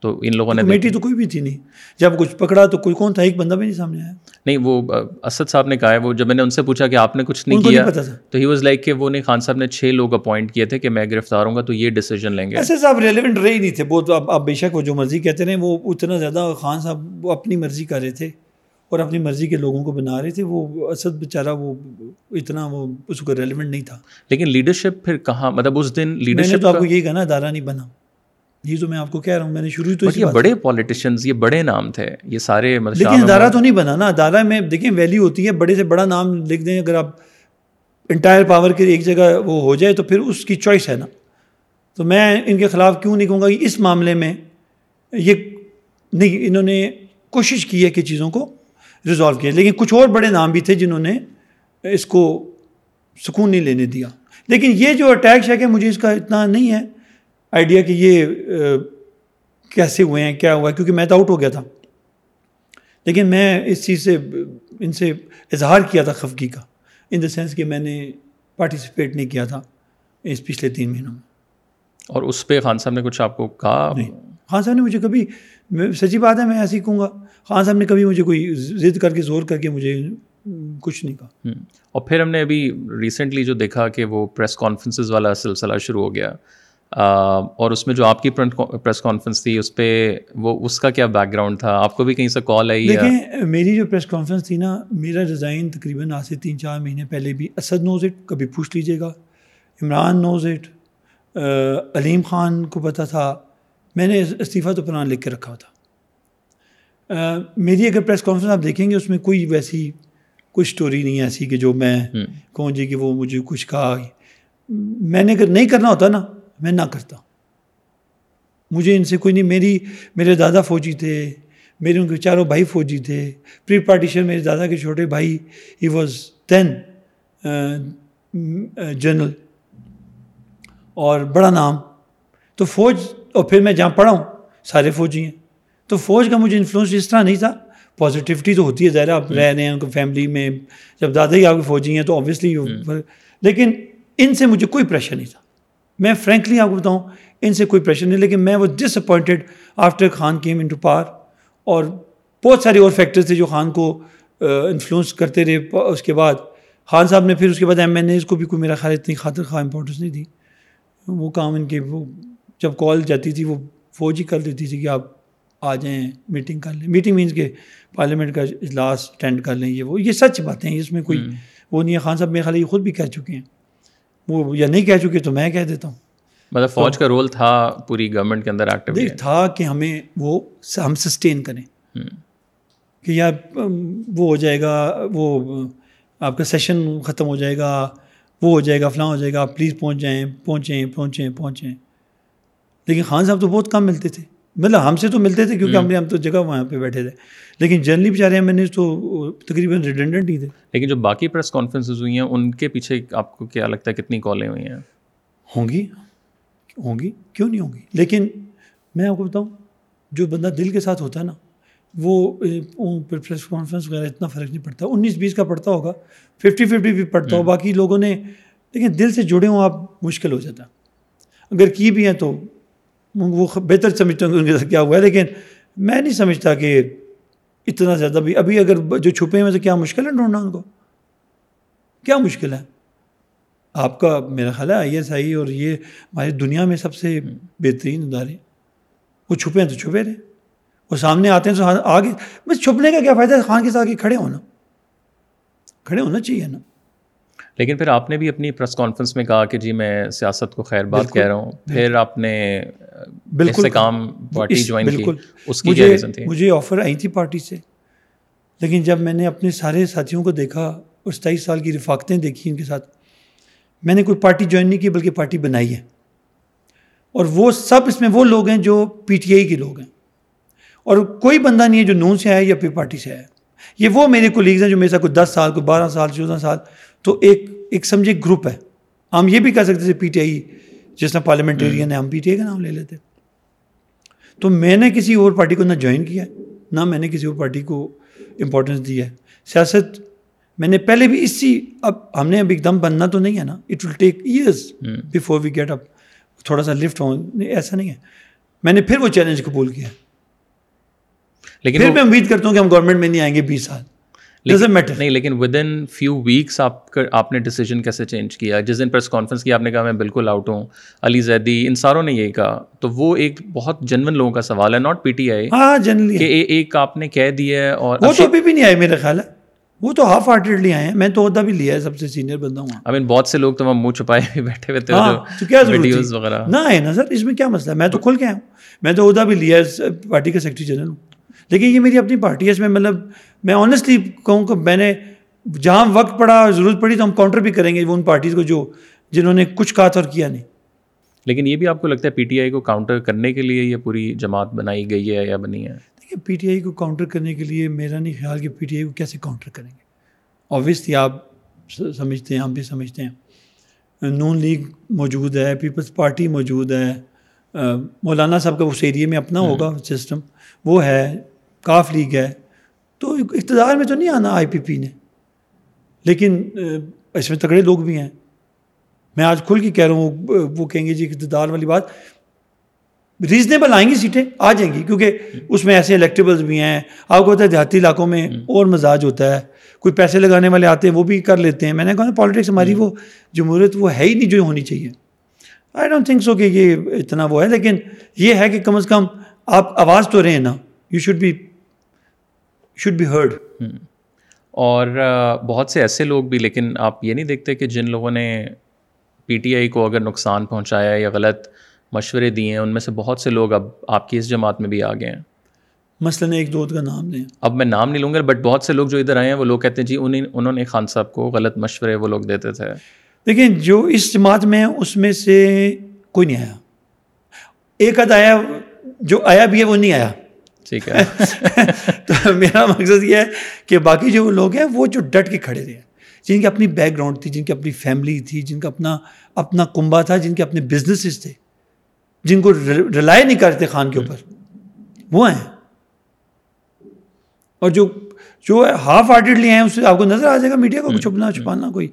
تو ان لوگوں نے کمیٹی تو کوئی بھی تھی نہیں۔ جب کچھ پکڑا تو کوئی کون تھا؟ ایک بندہ بھی نہیں سامنے آیا۔ نہیں وہ اسد صاحب نے کہا ہے وہ جب میں نے ان سے پوچھا کہ آپ نے کچھ نہیں کیا تو ہی واز لائک کہ وہ نہیں خان صاحب نے چھ لوگ اپوائنٹ کیے تھے کہ میں گرفتار ہوں گا تو یہ ڈیسیجن لیں گے۔ ایسے صاحب ریلیونٹ رہے ہی نہیں تھے۔ وہ تو اب بے شک وہ جو مرضی کہتے رہے وہ اتنا زیادہ خان صاحب وہ اپنی مرضی کر رہے تھے اور اپنی مرضی کے لوگوں کو بنا رہے تھے۔ وہ اسد بیچارہ وہ اتنا وہ اس کو ریلیونٹ نہیں تھا۔ لیکن لیڈرشپ پھر کہاں؟ مطلب اس دن لیڈرشپ تو آپ کو یہی کہا نا ادارہ نہیں بنا۔ یہ تو میں آپ کو کہہ رہا ہوں میں نے شروع تو یہ بڑے پالیٹیشینز یہ بڑے نام تھے یہ سارے لیکن ادارہ تو نہیں بنا نا۔ ادارہ میں دیکھیں ویلیو ہوتی ہے بڑے سے بڑا نام لکھ دیں۔ اگر آپ انٹائر پاور کے ایک جگہ وہ ہو جائے تو پھر اس کی چوائس ہے نا۔ تو میں ان کے خلاف کیوں نہیں کہوں گا کہ اس معاملے میں یہ نہیں انہوں نے کوشش کی ہے کہ چیزوں کو ریزالو کیا لیکن کچھ اور بڑے نام بھی تھے جنہوں نے اس کو سکون نہیں لینے دیا۔ لیکن یہ جو اٹیک ہے کہ مجھے اس کا اتنا نہیں ہے۔ آئیڈیا کہ یہ کیسے ہوئے ہیں کیا ہوا ہے کیونکہ میں تو آؤٹ ہو گیا تھا۔ لیکن میں اس چیز سے ان سے اظہار کیا تھا خفگی کا ان دا سینس کہ میں نے پارٹیسپیٹ نہیں کیا تھا اس پچھلے تین مہینوں میں۔ اور اس پہ خان صاحب نے کچھ آپ کو کہا؟ نہیں۔ خان صاحب نے مجھے کبھی سچی بات ہے میں ایسے ہی کہوں گا۔ خان صاحب نے کبھی مجھے کوئی ضد کر کے زور کر کے مجھے کچھ نہیں کہا۔ اور پھر ہم نے ابھی ریسنٹلی جو دیکھا کہ وہ پریس کانفرنسز والا سلسلہ شروع ہو گیا اور اس میں جو آپ کی پریس کانفرنس تھی اس پہ وہ اس کا کیا بیک گراؤنڈ تھا؟ آپ کو بھی کہیں سے کال آئی دیکھیں میری جو پریس کانفرنس تھی نا میرا ڈیزائن تقریباً آج سے تین چار مہینے پہلے بھی اسد نوز اٹ کبھی پوچھ لیجیے گا۔ عمران نوز اٹ علیم خان کو پتہ تھا۔ میں نے استعفیٰ تو پلان لکھ کے رکھا تھا۔ میری اگر پریس کانفرنس آپ دیکھیں گے اس میں کوئی ویسی کوئی اسٹوری نہیں ہے ایسی کہ جو میں کہوں جی کہ وہ مجھے کچھ کہا۔ میں نے اگر نہیں کرنا ہوتا نا میں نہ کرتا۔ مجھے ان سے کوئی نہیں میری میرے دادا فوجی تھے میرے ان کے چاروں بھائی فوجی تھے۔ پری پارٹیشن میرے دادا کے چھوٹے بھائی ہی واز دین جنرل۔ اور بڑا نام۔ تو فوج اور پھر میں جہاں پڑھا ہوں سارے فوجی ہیں۔ تو فوج کا مجھے انفلوئنس اس طرح نہیں تھا۔ پازیٹیوٹی تو ہوتی ہے ظاہر آپ رہ رہے ہیں ان کو فیملی میں جب دادا ہی آپ کے فوجی ہیں تو اوبیسلی لیکن ان سے مجھے کوئی پریشر نہیں تھا۔ میں فرینکلی آپ کو بتاؤں ان سے کوئی پریشر نہیں لیکن میں وہ disappointed after Khan came into power اور بہت سارے اور فیکٹرز تھے جو خان کو انفلوئنس کرتے رہے۔ اس کے بعد خان صاحب نے پھر اس کے بعد ایم این اے کو بھی کوئی میرا خیال اتنی خاطر خواہ امپورٹنس نہیں تھی وہ کام ان کے وہ جب کال جاتی تھی وہ فوج ہی کر دیتی تھی کہ آپ آ جائیں میٹنگ کر لیں۔ میٹنگ مینس کے پارلیمنٹ کا اجلاس اٹینڈ کر لیں یہ وہ یہ سچ باتیں ہیں۔ اس میں کوئی وہ نہیں ہے۔ خان صاحب میرے خیال یہ خود بھی کہہ چکے ہیں۔ وہ یا نہیں کہہ چکے تو میں کہہ دیتا ہوں۔ مطلب فوج کا رول تھا پوری گورنمنٹ کے اندر ایکٹیو تھا کہ ہمیں وہ ہم سسٹین کریں۔ کہ یا وہ ہو جائے گا وہ آپ کا سیشن ختم ہو جائے گا وہ ہو جائے گا فلاں ہو جائے گا آپ پلیز پہنچ جائیں پہنچیں پہنچیں پہنچیں لیکن خان صاحب تو بہت کم ملتے تھے۔ مطلب ہم سے تو ملتے تھے کیونکہ ہم نے ہم تو جگہ وہاں پہ بیٹھے تھے۔ لیکن جنرلی بیچارے میں نے تو تقریباً ریڈنڈنٹ ہی تھے۔ لیکن جو باقی پریس کانفرنسز ہوئی ہیں ان کے پیچھے آپ کو کیا لگتا ہے کتنی کالیں ہوئی ہیں؟ ہوں گی۔ ہوں گی۔ کیوں نہیں ہوں گی؟ لیکن میں آپ کو بتاؤں جو بندہ دل کے ساتھ ہوتا ہے نا وہ پریس کانفرنس وغیرہ اتنا فرق نہیں پڑتا۔ انیس بیس کا پڑتا ہوگا ففٹی ففٹی بھی پڑتا ہو باقی لوگوں نے لیکن دل سے جڑے ہوں آپ مشکل ہو جاتا۔ اگر کی بھی ہیں تو وہ بہتر سمجھتا ہوں کہ ان کے ساتھ کیا ہوا ہے لیکن میں نہیں سمجھتا کہ اتنا زیادہ بھی۔ ابھی اگر جو چھپے ہوئے تو کیا مشکل ہے ڈھونڈنا ان کو؟ کیا مشکل ہے؟ آپ کا میرا خیال ہے آئی ایس آئی اور یہ ہماری دنیا میں سب سے بہترین ادارے وہ چھپے ہیں تو چھپے رہے۔ وہ سامنے آتے ہیں تو آگے۔ بس چھپنے کا کیا فائدہ ہے؟ خان کے ساتھ آگے کھڑے ہونا۔ کھڑے ہونا چاہیے نا۔ لیکن پھر آپ نے بھی اپنی پریس کانفرنس میں کہا کہ جی میں سیاست کو خیر بات کہہ رہا ہوں۔ پھر آپ نے بالکل۔ کام پارٹی جوائن بالکل۔ اس کی مجھے مجھے آفر آئی تھی پارٹی سے۔ لیکن جب میں نے اپنے سارے ساتھیوں کو دیکھا اور ستائیس سال کی رفاقتیں دیکھی ان کے ساتھ میں نے کوئی پارٹی جوائن نہیں کی بلکہ پارٹی بنائی ہے۔ اور وہ سب اس میں وہ لوگ ہیں جو پی ٹی آئی کے لوگ ہیں۔ اور کوئی بندہ نہیں ہے جو نون سے آیا یا پھر پارٹی سے آیا یہ وہ میرے کولیگز ہیں جو میرے ساتھ کوئی دس سال کوئی بارہ سال چودہ سال تو ایک ایک سمجھے گروپ ہے۔ ہم یہ بھی کہہ سکتے تھے پی ٹی آئی جس طرح پارلیمنٹیرین ہے ہم پی ٹی آئی کا نام لے لیتے۔ تو میں نے کسی اور پارٹی کو نہ جوائن کیا نہ میں نے کسی اور پارٹی کو امپورٹنس دی ہے۔ سیاست میں نے پہلے بھی اسی اب ہم نے اب ایک دم بننا تو نہیں ہے نا۔ It will take years before we get up تھوڑا سا لفٹ ہو ایسا نہیں ہے۔ میں نے پھر وہ چیلنج قبول کیا۔ لیکن پھر میں امید کرتا ہوں کہ ہم گورنمنٹ میں نہیں آئیں گے بیس سال۔ نہیں لیکن ود ان فیو ویکس آپ کا آپ نے ڈیسیجن کیسے چینج کیا؟ جس دن پریس کانفرنس کی آپ نے کہا میں بالکل آؤٹ ہوں. علی زیدی ان ساروں نے یہی کہا۔ تو وہ ایک بہت جنون لوگوں کا سوال ہے ناٹ پی ٹی آئی ہاں جنرلی کہ ایک آپ نے کہہ دیا ہے اور وہ تو ابھی بھی نہیں آئے میرا خیال ہے۔ وہ تو ہاف ہارٹیڈلی آئے ہیں۔ میں تو عہدہ بھی لیا ہے سب سے سینئر بندہ ہوں۔ آئی مین بہت سے لوگ تو وہاں منہ چھپائے ہوئے بیٹھے ہوئے تھے کیا ویڈیوز وغیرہ۔ نہ آئے نا سر اس میں کیا مسئلہ ہے؟ میں تو کھل کے آیا ہوں۔ میں تو عہدہ بھی لیا ہے پارٹی کا سیکرٹری جنرل ہوں۔ لیکن یہ میری اپنی پارٹی ہے اس میں مطلب میں آنیسٹلی کہوں کہ میں نے جہاں وقت پڑا ضرورت پڑی تو ہم کاؤنٹر بھی کریں گے وہ ان پارٹیز کو جو جنہوں نے کچھ کہا تھا اور کیا نہیں۔ لیکن یہ بھی آپ کو لگتا ہے پی ٹی آئی کو کاؤنٹر کرنے کے لیے یہ پوری جماعت بنائی گئی ہے یا بنی ہے؟ دیکھیے پی ٹی آئی کو کاؤنٹر کرنے کے لیے میرا نہیں خیال کہ پی ٹی آئی کو کیسے کاؤنٹر کریں گے۔ آبویسلی آپ سمجھتے ہیں ہم بھی سمجھتے ہیں۔ نون لیگ موجود ہے پیپلز پارٹی موجود ہے۔ مولانا صاحب کا اس ایریے میں اپنا ہوگا سسٹم وہ ہے کاف لیگ ہے تو اقتدار میں تو نہیں آنا آئی پی پی نے۔ لیکن اس میں تگڑے لوگ بھی ہیں۔ میں آج کھل کے کہہ رہا ہوں وہ کہیں گے جی اقتدار والی بات۔ ریزنیبل آئیں گی سیٹیں آ جائیں گی کیونکہ اس میں ایسے الیکٹیبلز بھی ہیں۔ آپ کو ہوتا ہے دیہاتی علاقوں میں اور مزاج ہوتا ہے۔ کوئی پیسے لگانے والے آتے ہیں وہ بھی کر لیتے ہیں۔ میں نے کہا پالیٹکس ہماری وہ جمہوریت وہ ہے ہی نہیں جو ہونی چاہیے۔ آئی ڈونٹ تھنک سو کہ یہ اتنا وہ ہے لیکن یہ ہے کہ کم از کم آپ آواز تو رہے ہیں نا۔ You should be should be heard اور بہت سے ایسے لوگ بھی لیکن آپ یہ نہیں دیکھتے کہ جن لوگوں نے پی ٹی آئی کو اگر نقصان پہنچایا یا غلط مشورے دیے ہیں ان میں سے بہت سے لوگ اب آپ کی اس جماعت میں بھی آ گئے ہیں۔ مثلاً ایک دو کا نام دیں۔ اب میں نام نہیں لوں گا بٹ بہت سے لوگ جو ادھر آئے ہیں وہ لوگ کہتے ہیں جی انہیں انہوں نے خان صاحب کو غلط مشورے وہ لوگ دیتے تھے۔ دیکھیں جو اس جماعت میں اس میں سے کوئی نہیں آیا۔ ایک آدھ آیا جو آیا بھی ہے وہ نہیں آیا۔ ٹھیک ہے۔ تو میرا مقصد یہ ہے کہ باقی جو لوگ ہیں وہ جو ڈٹ کے کھڑے رہے جن کی اپنی بیک گراؤنڈ تھی جن کی اپنی فیملی تھی جن کا اپنا اپنا کنبا تھا جن کے اپنے بزنسز تھے جن کو ریلائی نہیں کرتے خان کے اوپر وہ ہیں۔ اور جو جو ہاف ہارٹیڈلی ہیں اس سے آپ کو نظر آ جائے گا میڈیا کو چھپنا چھپانا کوئی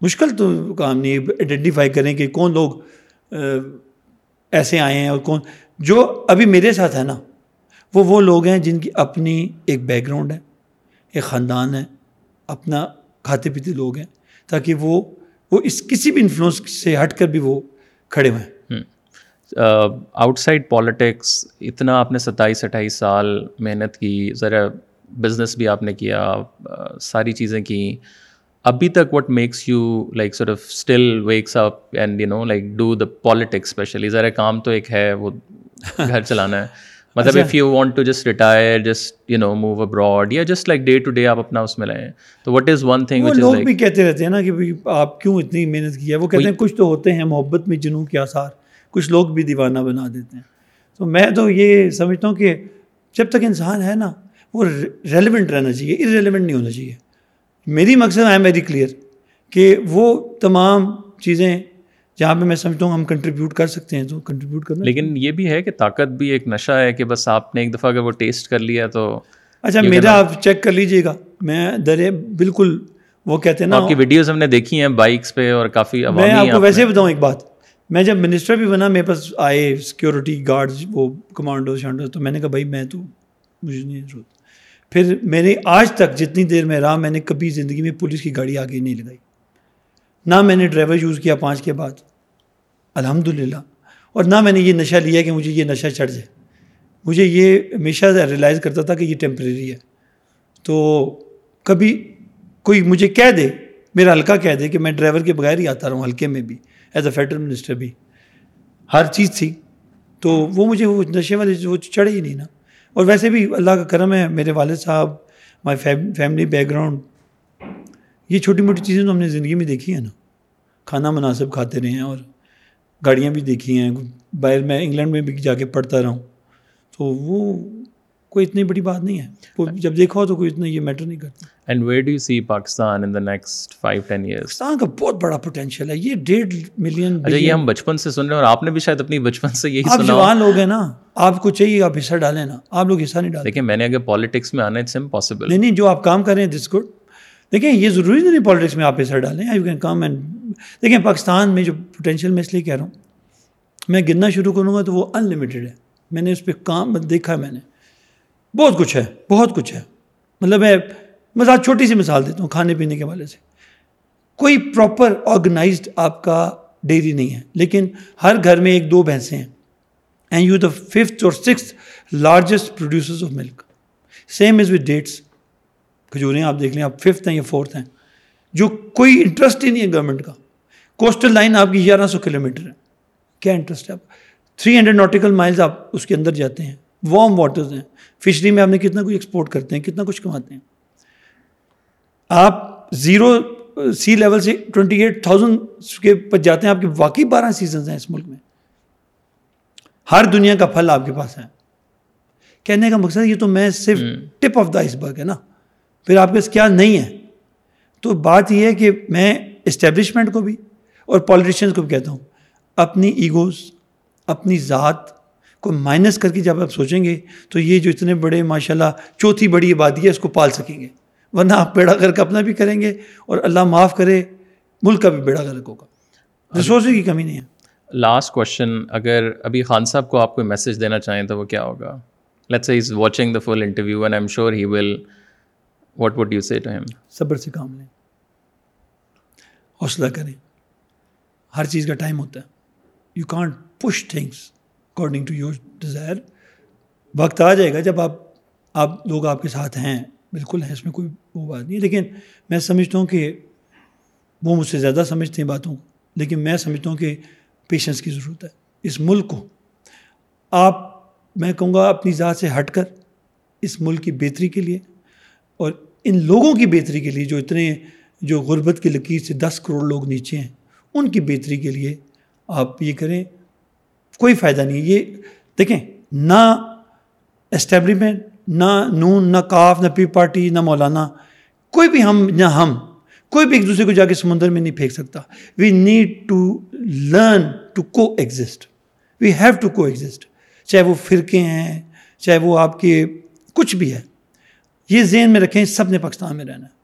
مشکل تو کام نہیں آئیڈینٹیفائی کریں کہ کون لوگ ایسے آئے ہیں اور کون جو ابھی میرے ساتھ ہے نا وہ وہ لوگ ہیں جن کی اپنی ایک بیک گراؤنڈ ہے ایک خاندان ہے اپنا کھاتے پیتے لوگ ہیں تاکہ وہ وہ اس کسی بھی انفلوئنس سے ہٹ کر بھی وہ کھڑے ہوئے ہیں۔ آؤٹ سائڈ پالیٹکس اتنا آپ نے ستائیس اٹھائیس سال محنت کی ذرا بزنس بھی آپ نے کیا ساری چیزیں کیں ابھی تک what makes you like sort of still wakes up and you know like do the politics especially ذرا کام تو ایک ہے وہ گھر چلانا ہے۔ مطلب if you want to just retire just you know move abroad یا just like day to day آپ اپنا اس میں لائیں۔ تو وٹ از ون تھنگ لوگ بھی کہتے رہتے ہیں نا کہ آپ کیوں اتنی محنت کی ہے؟ وہ کہتے ہیں کچھ تو ہوتے ہیں محبت میں جنوں کے آثار کچھ لوگ بھی دیوانہ بنا دیتے ہیں۔ تو میں تو یہ سمجھتا ہوں کہ جب تک انسان ہے نا وہ ریلیونٹ رہنا چاہیے ارریلیونٹ نہیں ہونا چاہیے۔ میری مقصد آئی ایم ویری کلیئر کہ وہ تمام چیزیں جہاں پہ میں سمجھتا ہوں ہم کنٹریبیوٹ کر سکتے ہیں تو کنٹریبیوٹ کرنا لیکن یہ بھی ہے کہ طاقت بھی ایک نشہ ہے کہ بس آپ نے ایک دفعہ اگر وہ ٹیسٹ کر لیا تو اچھا میرا آپ چیک کر لیجیے گا۔ میں درے بالکل وہ کہتے ہیں نا آپ کی ویڈیوز ہم نے دیکھی ہیں بائکس پہ اور کافی میں آپ کو ویسے بتاؤں ایک بات۔ میں جب منسٹر بھی بنا میرے پاس آئے سیکورٹی گارڈ وہ کمانڈو شانڈو تو میں نے کہا بھائی میں تو مجھے نہیں ضرورت۔ پھر میں نے آج تک جتنی دیر میں رہا میں نے کبھی زندگی میں پولیس کی گاڑی آگے نہیں لگائی۔ نہ میں نے ڈرائیور یوز کیا پانچ کے بعد۔ الحمد للہ اور نہ میں نے یہ نشہ لیا کہ مجھے یہ نشہ چڑھ جائے۔ مجھے یہ ہمیشہ ریئلائز کرتا تھا کہ یہ ٹیمپریری ہے۔ تو کبھی کوئی مجھے کہہ دے، میرا ہلکا کہہ دے کہ میں ڈرائیور کے بغیر ہی آتا رہا ہوں ہلکے میں بھی ایز اے فیڈرل منسٹر بھی۔ ہر چیز تھی۔ تو وہ مجھے وہ نشے والے وہ چڑھے ہی نہیں نا۔ اور ویسے بھی اللہ کا کرم ہے، میرے والد صاحب مائی فیملی بیک گراؤنڈ یہ چھوٹی موٹی چیزیں تو ہم نے زندگی میں دیکھی ہیں نا۔ کھانا مناسب کھاتے رہے ہیں اور گاڑیاں بھی دیکھی ہیں باہر میں انگلینڈ میں بھی جا کے پڑھتا رہا ہوں۔ تو وہ کوئی اتنی بڑی بات نہیں ہے۔ جب دیکھا ہو تو کوئی اتنا یہ میٹر نہیں کرتا۔ And where do you see Pakistan in the next five ten years Pakistan کا بہت بڑا پوٹینشیل ہے۔ یہ ڈیڑھ ملین اچھا یہ ہم بچپن سے سن رہے ہیں اور آپ نے بھی شاید اپنی بچپن سے یہی سنا جوان لوگ ہیں نا آپ کو چاہیے آپ حصہ ڈالیں نا۔ آپ لوگ حصہ نہیں ڈالیں دیکھیں میں نے اگر پالیٹکس میں آنا اٹس امپاسبل نہیں نہیں جو آپ کام کر رہے ہیں دس گڈ دیکھیں، یہ ضروری نہیں پالیٹکس میں آپ حصہ ڈالیں یو کین کم اینڈ دیکھیں، پاکستان میں جو پوٹینشیل میں اس لیے کہہ رہا ہوں، میں گننا شروع کروں گا تو وہ ان لمیٹیڈ ہے۔ میں نے اس پہ کام دیکھا میں نے۔ بہت کچھ ہے، بہت کچھ ہے۔ مطلب میں مثال چھوٹی سی مثال دیتا ہوں کھانے پینے کے والے سے۔ کوئی پراپر آرگنائزڈ آپ کا ڈیری نہیں ہے، لیکن ہر گھر میں ایک دو بھینسیں ہیں۔ اینڈ یو دا ففتھ اور سکس لارجسٹ پروڈیوسرز آف ملک سیم از وتھ ڈیٹس کھجوریں آپ دیکھ لیں آپ ففتھ ہیں یا فورتھ ہیں جو کوئی انٹرسٹ ہی نہیں ہے گورنمنٹ کا۔ کوسٹل لائن آپ کی گیارہ سو کلو میٹر ہے۔ کیا انٹرسٹ ہے آپ؟ تھری ہنڈریڈ نوٹیکل مائلز آپ اس کے اندر جاتے ہیں۔ وارم واٹرز ہیں۔ فشری میں آپ نے کتنا کچھ ایکسپورٹ کرتے ہیں کتنا کچھ کماتے ہیں۔ آپ زیرو سی لیول سے ٹوینٹی ایٹ تھاؤزینڈ کے پاس جاتے ہیں آپ کے واقعی بارہ سیزنز ہیں اس ملک میں۔ ہر دنیا کا پھل آپ کے پاس ہے۔ کہنے کا مقصد یہ تو میں صرف ٹپ آف دا آئس برگ ہے نا۔ پھر آپ کے پاس کیا نہیں ہے؟ تو بات یہ ہے کہ میں اسٹیبلشمنٹ کو بھی اور پالیٹیشینس کو بھی کہتا ہوں، اپنی ایگوز اپنی ذات کو مائنس کر کے جب آپ سوچیں گے تو یہ جو اتنے بڑے ماشاء اللہ چوتھی بڑی عبادی ہے، اس کو پال سکیں گے۔ ورنہ آپ بیڑا گھر کا اپنا بھی کریں گے اور اللہ معاف کرے، ملک کا بھی بیڑا گھر ہوگا۔ ریسورسز کی کمی نہیں ہے۔ لاسٹ کوشچن اگر ابھی خان صاحب کو آپ کوئی میسج دینا چاہیں تو وہ کیا ہوگا؟ Let's us watching the full interview and I am sure he will what would you say to him صبر سے کام لیں۔ حوصلہ کریں۔ ہر چیز کا ٹائم ہوتا ہے۔ You can't push things according to your desire وقت آ جائے گا جب آپ آپ لوگ آپ کے ساتھ ہیں۔ بالکل ہیں اس میں کوئی وہ بات نہیں۔ لیکن میں سمجھتا ہوں کہ وہ مجھ سے زیادہ سمجھتے ہیں باتوں کو۔ لیکن میں سمجھتا ہوں کہ پیشنس کی ضرورت ہے۔ اس ملک کو۔ آپ، میں کہوں گا، اپنی ذات سے ہٹ کر اس ملک کی بہتری کے لیے۔ اور ان لوگوں کی بہتری کے لیے جو اتنے جو غربت کی لکیر سے دس کروڑ لوگ نیچے ہیں، ان کی بہتری کے لیے آپ یہ کریں، کوئی فائدہ نہیں یہ دیکھیں، نہ اسٹیبلشمنٹ نہ نون، نہ کاف، نہ پی پارٹی نہ مولانا، کوئی بھی ہم، نہ ہم، کوئی بھی ایک دوسرے کو جا کے سمندر میں نہیں پھینک سکتا۔ We need to learn to coexist we have to coexist چاہے وہ فرقے ہیں، چاہے وہ آپ کے کچھ بھی ہے۔ یہ ذہن میں رکھیں سب نے پاکستان میں رہنا ہے۔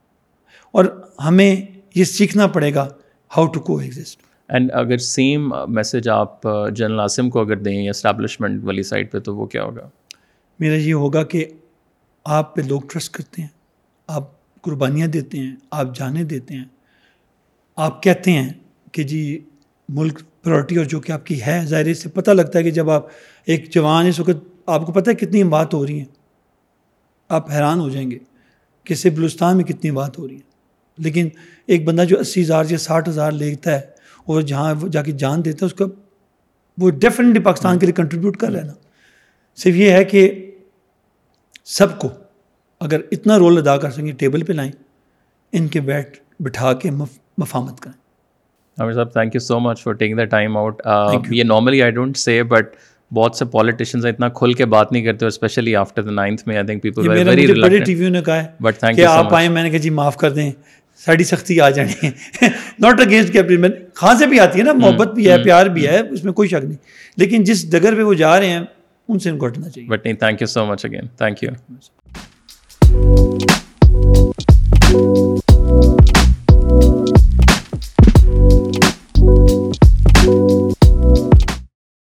اور ہمیں یہ سیکھنا پڑے گا how to coexist and اگر سیم میسج آپ جنرل عاصم کو اگر دیں یا اسٹیبلشمنٹ والی سائڈ پہ تو وہ کیا ہوگا؟ میرا یہ ہوگا کہ آپ پہ لوگ ٹرسٹ کرتے ہیں آپ قربانیاں دیتے ہیں آپ جانے دیتے ہیں۔ آپ کہتے ہیں کہ جی ملک پرورٹی اور جو کہ آپ کی ہے ظاہر سے پتہ لگتا ہے کہ جب آپ ایک جوان اس وقت آپ کو پتہ ہے کتنی بات ہو رہی ہیں آپ حیران ہو جائیں گے کہ صرف بلوستان میں کتنی بات ہو رہی ہے۔ لیکن ایک بندہ جو اسی ہزار یا ساٹھ ہزار لیتا ہے اور جہاں جا کے جان دیتا ہے اس کا وہ ڈیفینیٹلی پاکستان کے لیے کنٹریبیوٹ کر رہے نا۔ صرف یہ ہے کہ سب کو اگر اتنا رول ادا کر سکیں ٹیبل پہ لائیں ان کے بیٹھ بٹھا کے مفامت کریں۔ عامر صاحب thank you so much for taking the time out یہ normally I don't say but بہت سے پالیٹیشینس اتنا کھل کے بات نہیں کرتے اسپیشلی آفٹر دا نائنتھ میں آئی تھنک پیپل بڑے ٹی ویوں نے کہا ہے بٹ تھینک یو آپ آئیں میں نے کہا جی معاف کر دیں ساڑی سختی آ جانی ہے۔ ناٹ اگینسٹ کیپٹن خان سے بھی آتی ہے نا محبت بھی ہے پیار بھی ہے اس میں کوئی شک نہیں۔ لیکن جس ڈگر پہ وہ جا رہے ہیں ان سے ان کو ہٹنا چاہیے۔ بٹ نہیں thank you so much again thank you